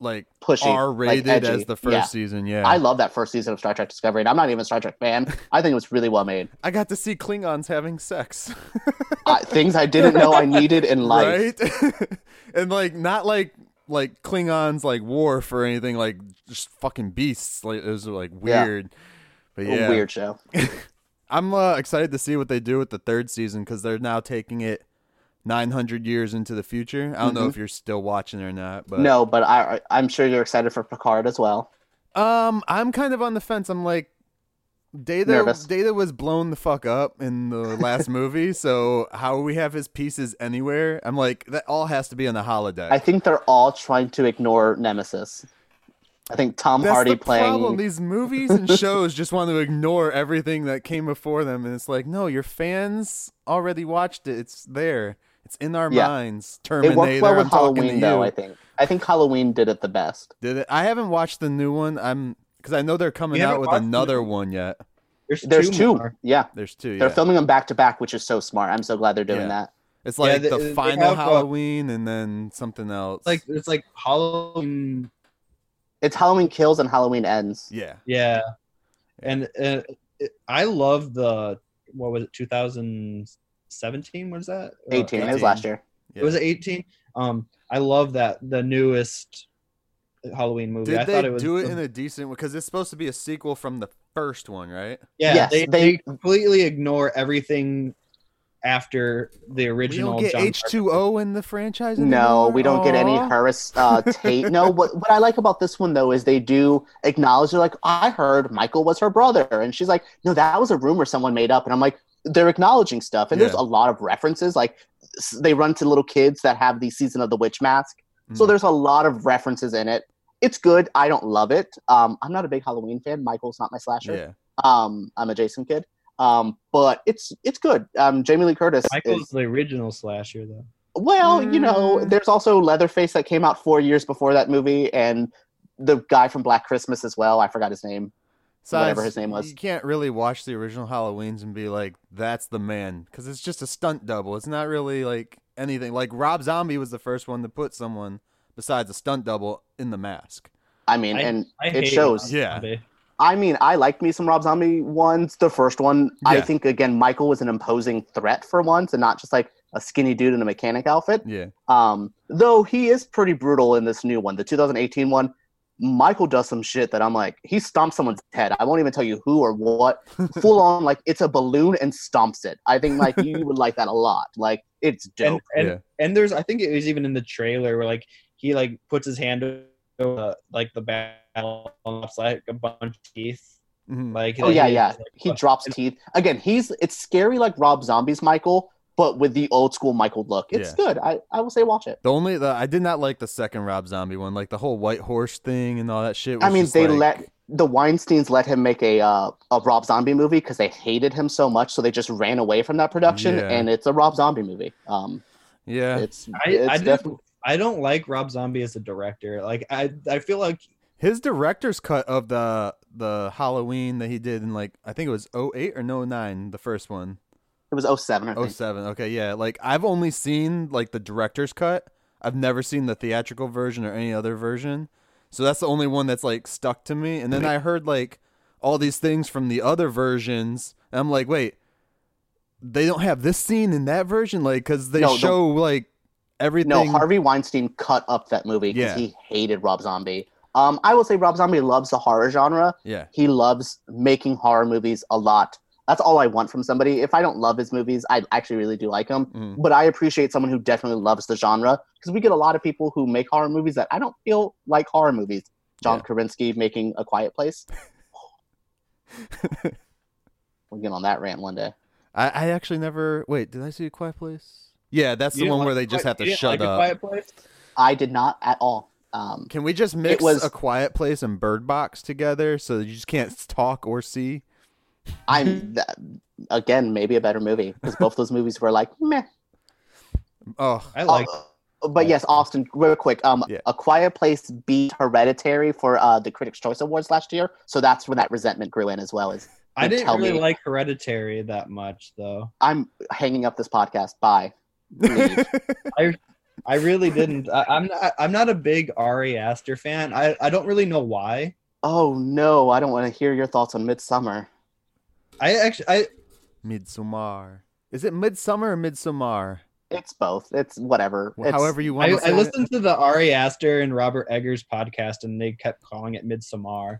like Pushy, R like, rated edgy. as the first Yeah. season. Yeah, I love that first season of Star Trek Discovery, and I'm not even a Star Trek fan. (laughs) I think it was really well made. I got to see Klingons having sex. Uh, things I didn't know I needed in (laughs) life. right? (laughs) and like not like like Klingons like Worf or anything like just fucking beasts. Like it was like Yeah. weird. But A yeah, Weird show. I'm uh, excited to see what they do with the third season because they're now taking it 900 years into the future. I don't know Mhm. if you're still watching or not, but No, but I I'm sure you're excited for Picard as well. Um, I'm kind of on the fence. I'm like, Data Nervous. Data was blown the fuck up in the last (laughs) movie, so how will we have his pieces anywhere? I'm like, that all has to be on the holodeck. I think they're all trying to ignore Nemesis. I think Tom That's Hardy the playing. problem. These movies and (laughs) shows just want to ignore everything that came before them, and it's like, no, your fans already watched it. It's there. It's in our yeah. minds. Terminator. It worked well with I'm Halloween, though. I think. I think Halloween did it the best. Did it? I haven't watched the new one. I'm because I know they're coming out with another one yet. There's, there's two. two. Yeah, there's two. Yeah. They're filming them back to back, which is so smart. I'm so glad they're doing yeah. that. It's like yeah, the, the final uh, Halloween and then something else. Like it's like Halloween. It's Halloween kills and Halloween ends. Yeah. Yeah, and, uh, it, I love the what was it 2000 17 was that 18, 18. it was last year yeah. it was 18 um i love that the newest halloween movie Did i they it was, do it in a decent because it's supposed to be a sequel from the first one right yeah yes, they, they, they, completely ignore everything after the original we don't get John H20 in the franchise anymore? no we don't Aww. get any harris uh tate no (laughs) what, what i like about this one though is they do acknowledge they're like i heard michael was her brother and she's like no that was a rumor someone made up and i'm like they're acknowledging stuff, and there's a lot of references. Like they run to little kids that have the season of the witch mask, so Mm. there's a lot of references in it. It's good. I don't love it. Um, I'm not a big Halloween fan. Michael's not my slasher. Yeah, Um, I'm a Jason kid. Um, but it's it's good. Um, Jamie Lee Curtis. is- Michael's the original slasher though. well, you know, Mm. there's also Leatherface that came out four years before that movie, and the guy from Black Christmas as well. I forgot his name. Whatever his name was. You can't really watch the original Halloweens and be like, "That's the man," because it's just a stunt double. It's not really like anything. Like Rob Zombie was the first one to put someone besides a stunt double in the mask. I mean, I- and I it shows. Rob Yeah. Zombie. I mean, I liked me some Rob Zombie ones. The first one, I think, again, Michael was an imposing threat for once, and not just like a skinny dude in a mechanic outfit. Yeah, Um, though he is pretty brutal in this new one, the 2018 one. Michael does some shit that I'm like, he stomps someone's head. I won't even tell you who or what. (laughs) Full on, like it's a balloon and stomps it. I think like you would like that a lot. Like it's dope. And and, Yeah. and there's I think it was even in the trailer where like he like puts his hand over uh, like the battle and it's like a bunch of teeth. Mhm. Like oh like, yeah, he- yeah. like, He drops teeth again. He's it's scary like Rob Zombie's Michael, but with the old school Michael look. It's Yeah. good. I I will say watch it. the only the I did not like the second Rob Zombie one, like the whole white horse thing and all that shit. Was I mean, they like- let the Weinstein's let him make a uh, a Rob Zombie movie because they hated him so much, so they just ran away from that production, Yeah. and it's a Rob Zombie movie. Um, yeah, it's I, it's I, definitely I don't like Rob Zombie as a director. Like I I feel like his director's cut of the the Halloween that he did in like I think it was 08 or no 09, the first one. It was 07, I think. 07. Okay, yeah. Like I've only seen like the director's cut. I've never seen the theatrical version or any other version. So that's the only one that's like stuck to me. And then I heard like all these things from the other versions. And I'm like, wait, they don't have this scene in that version, like because they No, the- show like everything. No, Harvey Weinstein cut up that movie because Yeah. he hated Rob Zombie. Um, I will say Rob Zombie loves the horror genre. Yeah, He loves making horror movies a lot. That's all I want from somebody. If I don't love his movies, I actually really do like them. Mm. But I appreciate someone who definitely loves the genre because we get a lot of people who make horror movies that I don't feel like horror movies. John Yeah. Krasinski making A Quiet Place. (laughs) we'll get on that rant one day. I, I actually never. Wait, did I see a Quiet Place? Yeah, that's you the didn't one where they just Quiet- have to shut like A up. Quiet Place? I did not at all. Um, Can we just mix was- a Quiet Place and Bird Box together so you just can't talk or see? I'm th- again maybe a better movie because both those movies were like meh. Oh, I like Uh, but yes, Austin, real quick. Um, Yeah. A Quiet Place beat Hereditary for uh, the Critics' Choice Awards last year, so that's when that resentment grew in as well. As I didn't tell really me. like Hereditary that much though. I'm hanging up this podcast. Bye. Leave. (laughs) I really didn't. I, I'm not. I'm not a big Ari Aster fan. I, I don't really know why. oh no, I don't want to hear your thoughts on Midsummer. I actually I Midsommar. Is it Midsummer or Midsommar? It's both. It's whatever. Well, It's- However you want I, to say I it. listened to the Ari Aster and Robert Eggers podcast, and they kept calling it Midsommar.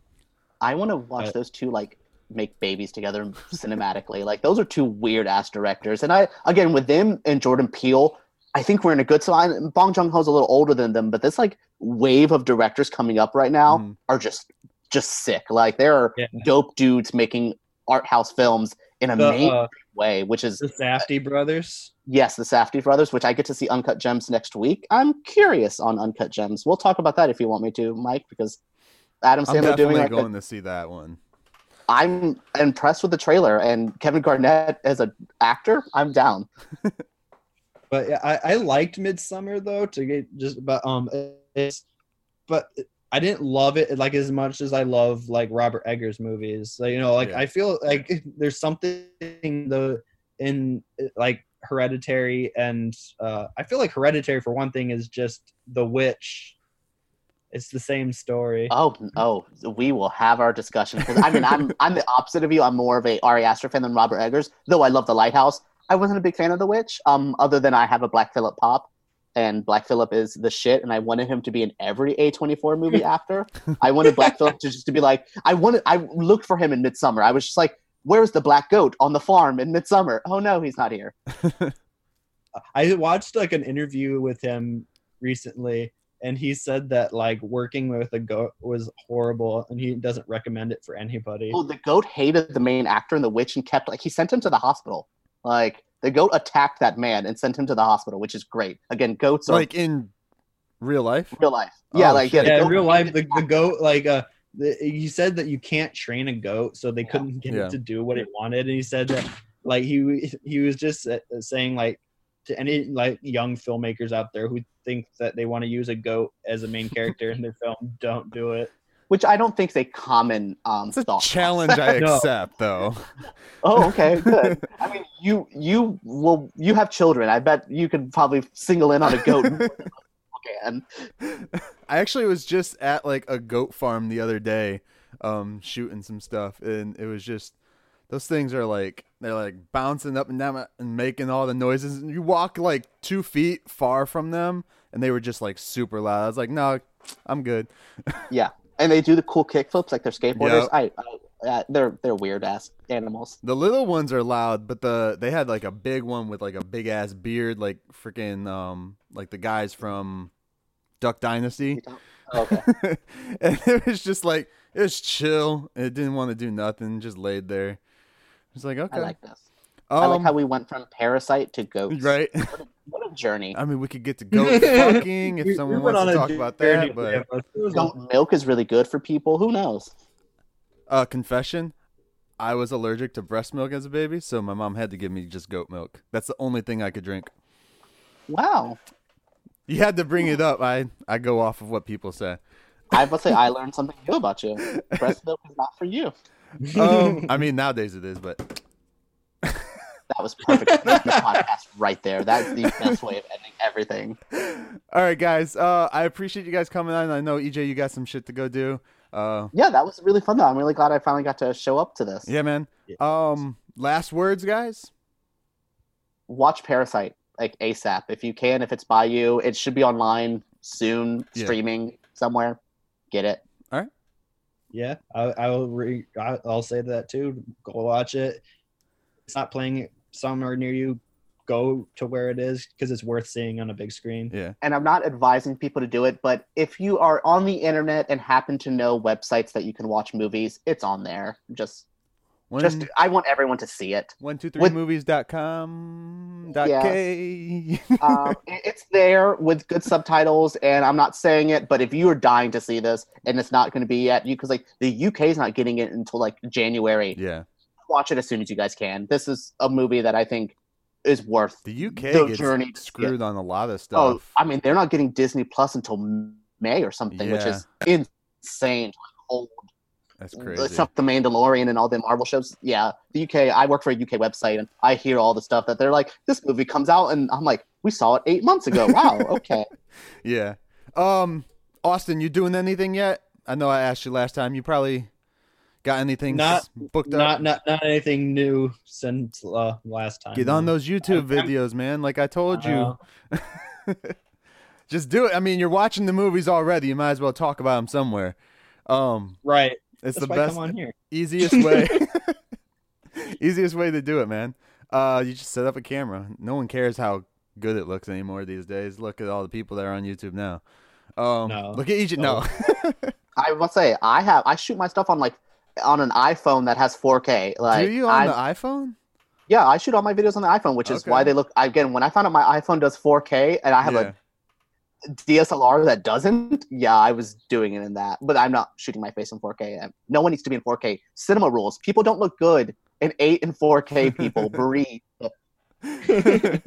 I want to watch Uh, those two like make babies together cinematically. Like those are two weird ass directors. And I again with them and Jordan Peele, I think we're in a good spot. Bong Joon Ho's a little older than them, but this like wave of directors coming up right now Mhm. are just just sick. Like there are Yeah. dope dudes making art house films in a The, main uh, way, which is the Safdie brothers. yes, the Safdie brothers, which I get to see Uncut Gems next week. I'm curious on Uncut Gems. We'll talk about that if you want me to, Mike, because Adam I'm Sandler doing definitely like going to see that one. I'm impressed with the trailer and Kevin Garnett as an actor. I'm down. (laughs) But yeah, I, I liked Midsummer though to get just but um it's but I didn't love it like as much as I love like Robert Eggers movies. So, you know, like Yeah. I feel like (laughs) there's something the in like Hereditary and uh I feel like Hereditary for one thing is just The Witch. It's the same story. Oh, oh, we will have our discussion because I mean, I'm (laughs) I'm the opposite of you. I'm more of a Ari Aster fan than Robert Eggers. Though I love The Lighthouse, I wasn't a big fan of The Witch. Um, other than I have a Black Phillip pop, and Black Phillip is the shit, and I wanted him to be in every A24 (laughs) movie after. I wanted Black Phillip to just to be like, I wanted, I looked for him in Midsummer. I was just like, where's the black goat on the farm in Midsummer? Oh no, he's not here. (laughs) I watched like an interview with him recently and he said that like working with a goat was horrible and he doesn't recommend it for anybody. Oh, the goat hated the main actor and The Witch and kept like he sent him to the hospital. Like the goat attacked that man and sent him to the hospital, which is great. Again, goats are like in real life. real life. Yeah, Oh, like shit. the yeah, in real life, the, the goat like uh, the, he said that you can't train a goat, so they couldn't get Yeah. it to do what it wanted. And he said that like he he was just uh, saying like to any like young filmmakers out there who think that they want to use a goat as a main character in their film, don't do it. Which I don't think is a common um It's a thought. challenge I (laughs) accept, though. Oh, (laughs) okay, good. I mean, you you will you have children. I bet you could probably single in on a goat. (laughs) and I actually was just at like a goat farm the other day, um, shooting some stuff, and it was just those things are like they're like bouncing up and down and making all the noises. And you walk like two feet far from them, and they were just like super loud. I was like, no, I'm good. yeah, and they do the cool kick flips like they're skateboarders. Yep. I, I uh, they're they're weird ass animals. The little ones are loud, but the they had like a big one with like a big ass beard, like freaking um like the guys from Duck Dynasty. Okay. (laughs) and it was just like it was chill. It didn't want to do nothing, just laid there. It's like okay, I like this. Um, I like how we went from parasite to goats. right. What a journey. I mean, we could get to (laughs) goat fucking if We- someone we wants to talk about journey that. But with it, it Goat milk is really good for people. Who knows? uh, confession, I was allergic to breast milk as a baby, so my mom had to give me just goat milk. That's the only thing I could drink. Wow. You had to bring it up. I I go off of what people say. I must say I learned something new about you. (laughs) Breast milk is not for you. Um, (laughs) I mean nowadays it is, but That was perfect. the podcast right there. That's the best way of ending everything. all right, guys. Uh, I appreciate you guys coming on. I know EJ, you got some shit to go do. Uh, Yeah, that was really fun though. I'm really glad I finally got to show up to this. yeah, man. Um, last words, guys. Watch Parasite like ASAP if you can. If it's by you, it should be online soon, Yeah. streaming somewhere. Get it. All right. Yeah, I, I will. Re, I, I'll say that too. Go watch it. It's not playing somewhere near you. Go to where it is because it's worth seeing on a big screen. Yeah. And I'm not advising people to do it, but if you are on the internet and happen to know websites that you can watch movies, it's on there. Just, One, just I want everyone to see it. one two three with- movies dot com dot k. (laughs) um, it's there with good subtitles, and I'm not saying it, but if you are dying to see this and it's not going to be yet, you because like the UK is not getting it until like January. yeah, Watch it as soon as you guys can. This is a movie that I think is worth. the UK The journey- screwed on a lot of stuff. Oh. I mean, they're not getting Disney Plus until May or something, which is insane. to Hold That's crazy. stuff, The Mandalorian and all the Marvel shows. Yeah, the UK. I work for a UK website, and I hear all the stuff that they're like, "This movie comes out," and I'm like, "We saw it eight months ago." Wow, (laughs) okay. Yeah. Um, Austin, you doing anything yet? I know I asked you last time. You probably got anything Not- s- booked up. Not not not anything new since uh, last time. Get on those YouTube I'm- videos, man. Like I told you, (laughs) just do it. I mean, you're watching the movies already. You might as well talk about them somewhere. Um, right. it's That's the best, come on here. easiest way, (laughs) (laughs) easiest way to do it, man. Uh, you just set up a camera. No one cares how good it looks anymore these days. Look at all the people that are on YouTube now. Um, No. look at Egypt. No, I must say, I have I shoot my stuff on like on an iPhone that has 4K. Like, do you on I'm- the iPhone? yeah, I shoot all my videos on the iPhone, which is Okay. why they look. Again, when I found out my iPhone does 4K and I have Yeah. a DSLR that doesn't, yeah, I was doing it in that. But I'm not shooting my face in 4K. No one needs to be in 4K. Cinema rules. People don't look good in 8 and 4K. People (laughs) breathe. (laughs)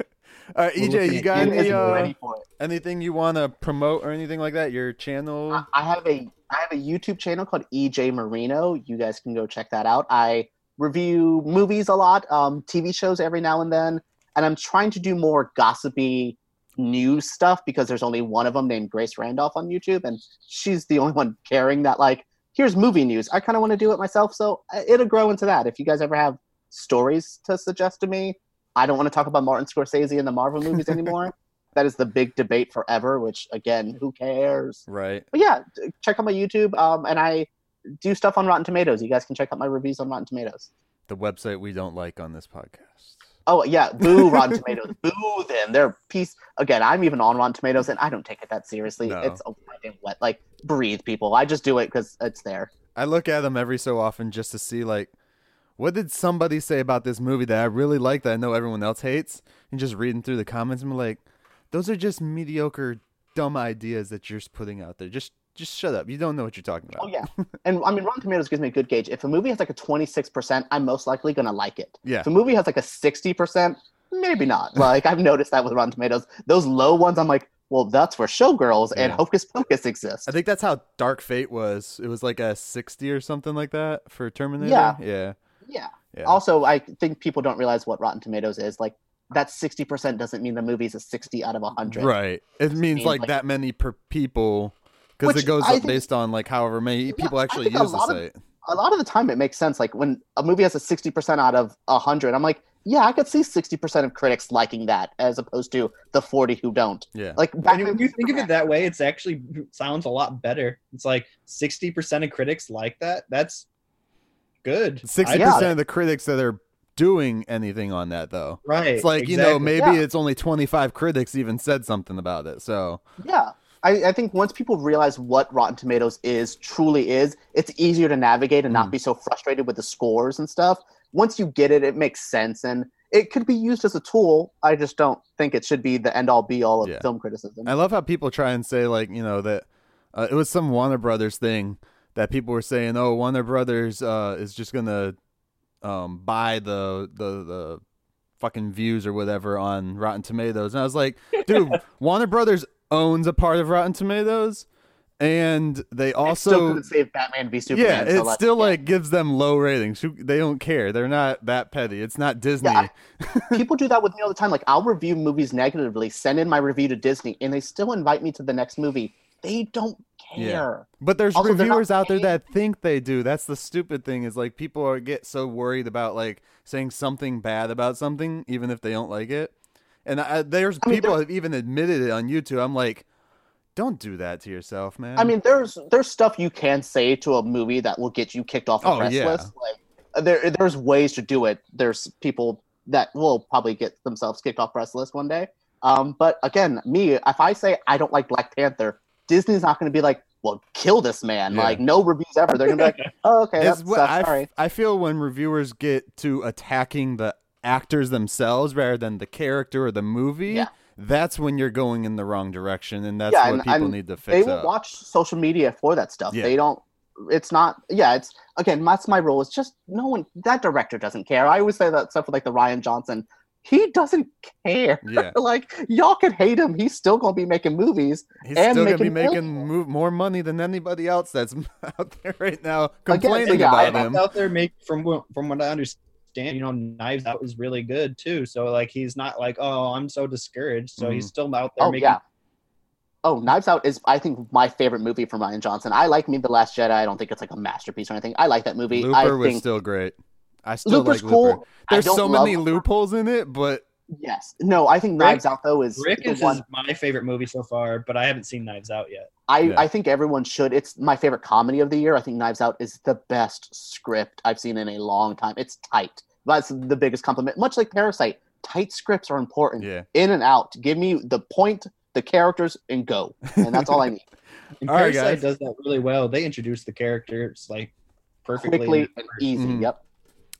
Uh, EJ, you got any uh, ready for it. anything you want to promote or anything like that? Your channel? I- I have a I have a YouTube channel called EJ Marino. You guys can go check that out. I review movies a lot, um, TV shows every now and then, and I'm trying to do more gossipy news stuff because there's only one of them named Grace Randolph on YouTube, and she's the only one caring that like here's movie news. I kind of want to do it myself, so uh, it'll grow into that. If you guys ever have stories to suggest to me, I don't want to talk about Martin Scorsese and the Marvel movies anymore. (laughs) that is the big debate forever. Which again, who cares? right. but yeah, check out my YouTube. Um, and I do stuff on Rotten Tomatoes. You guys can check out my reviews on Rotten Tomatoes. The website we don't like on this podcast. Oh yeah, boo (laughs) Rotten Tomatoes, boo them. They're piece again. I'm even on Rotten Tomatoes, and I don't take it that seriously. No. It's a goddamn wet. Like breathe, people. I just do it because it's there. I look at them every so often just to see like what did somebody say about this movie that I really like that I know everyone else hates and just reading through the comments I'm like those are just mediocre dumb ideas that you're just putting out there. Just just shut up. You don't know what you're talking about. Oh yeah, and I mean Rotten Tomatoes gives me a good gauge. If a movie has like a 26 percent, I'm most likely gonna like it. Yeah. If a movie has like a 60 percent, maybe not. (laughs) Like I've noticed that with Rotten Tomatoes. Those low ones, I'm like, well, that's where Showgirls and Hocus Pocus exist. I think that's how Dark Fate was. It was like a 60 or something like that for Terminator. Yeah. Yeah. Yeah. Yeah. Also, I think people don't realize what Rotten Tomatoes is. Like that 60 percent doesn't mean the movie's a 60 out of 100. Right. It means means, like, like- that many per people because it goes I up think- based on like however many people actually a use the lot of- site. A lot of the time, it makes sense. Like when a movie has a 60 percent out of 100, I'm like, yeah, I could see 60 percent of critics liking that, as opposed to the 40 who don't. Yeah. Like And Batman when you think of it that way, it's actually sounds a lot better. It's like sixty percent of critics like that. That's good. Sixty percent of the critics that are doing anything on that though. right. It's like you know maybe Yeah. it's only twenty five critics even said something about it. So Yeah. I, I think once people realize what Rotten Tomatoes is, truly is, it's easier to navigate and not Mm. be so frustrated with the scores and stuff. Once you get it, it makes sense and it could be used as a tool. I just don't think it should be the end all be all of Yeah. film criticism. I love how people try and say like you know that uh, it was some Warner Brothers thing that people were saying oh Warner Brothers uh, is just gonna um, buy the the the fucking views or whatever on Rotten Tomatoes and I was like (laughs) dude Warner Brothers owns a part of Rotten Tomatoes and they also couldn't save Batman v Superman. yeah, it let's- still yeah. like gives them low ratings. They don't care. They're not that petty. It's not Disney. Yeah, people do that with me all the time. Like I'll review movies negatively, send in my review to Disney, and they still invite me to the next movie. They don't Yeah. but there's Also, reviewers out there that think they do. That's the stupid thing. Is like people are get so worried about like saying something bad about something, even if they don't like it. And I, there's I mean, people have even admitted it on YouTube. I'm like, don't do that to yourself, man. I mean, there's there's stuff you can say to a movie that will get you kicked off the Oh, press yeah. list. Like there there's ways to do it. There's people that will probably get themselves kicked off press list one day. Um, but again, me, if I say I don't like Black Panther, Disney's not going to be like, "Well, kill this man." Yeah. Like no reviews ever. They're going to be like, (laughs) "Oh, okay, that's what I, sorry." I feel when reviewers get to attacking the actors themselves rather than the character or the movie. Yeah. That's when you're going in the wrong direction, and that's Yeah, what and- people and need to they fix will up. watch social media for that stuff. Yeah. They don't. It's not. Yeah, it's again. That's my rule. It's just no one. That director doesn't care. I always say that stuff with like the Rian Johnson. He doesn't care. Yeah. (laughs) like y'all can hate him. He's still gonna be making movies. He's and still gonna be making making millions. move more money than anybody else that's (laughs) out there right now Again, complaining so yeah, I- about him. out there make from what- from what I understand, you know, Knives Out was really good too. So like he's not like, oh, I'm so discouraged. So he's mm-hmm. still out there Oh making. yeah. Oh, Knives Out is I think my favorite movie from Rian Johnson. I like Me the Last Jedi. I don't think it's like a masterpiece or anything. I like that movie. I Looper was think still great. I still Looper's like cool. Looper. I There's so many Looper. loopholes in it, but Yes. No, I think Rick- Knives Out though is Rick the is one. my favorite movie so far, but I haven't seen Knives Out yet. I, Yeah. I think everyone should. It's my favorite comedy of the year. I think Knives Out is the best script I've seen in a long time. It's tight. That's the biggest compliment. Much like Parasite, tight scripts are important. yeah. In and out. Give me the point, the characters, and go. And that's all I need. (laughs) And All right, Parasite guys. does that really well. They introduce the characters like perfectly. Quickly in and the easy. Mhm. Yep.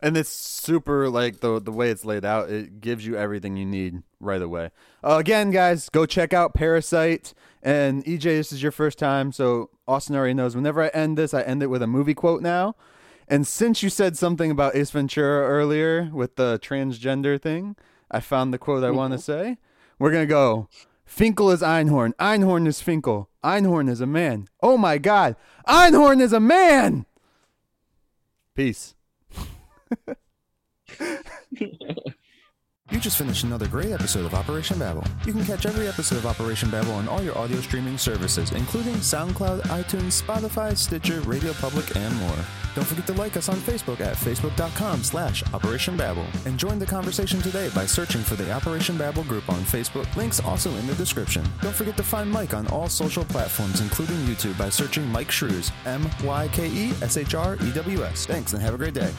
And it's super like the the way it's laid out. It gives you everything you need right away. Uh, again, guys, go check out Parasite. And EJ, this is your first time, so Austin already knows. Whenever I end this, I end it with a movie quote now. And since you said something about Ace Ventura earlier with the transgender thing, I found the quote I want to say. We're gonna go. Finkel is Einhorn. Einhorn is Finkel. Einhorn is a man. Oh my God! Einhorn is a man. Peace. You just finished another great episode of Operation Babel. You can catch every episode of Operation Babel on all your audio streaming services, including SoundCloud, iTunes, Spotify, Stitcher, Radio Public, and more. Don't forget to like us on Facebook at facebook.com slash Operation Babel. And join the conversation today by searching for the Operation Babel group on Facebook. Links also in the description. Don't forget to find Myke on all social platforms, including YouTube, by searching Myke Shrews, M-Y-K-E-S-H-R-E-W-S. Thanks and have a great day.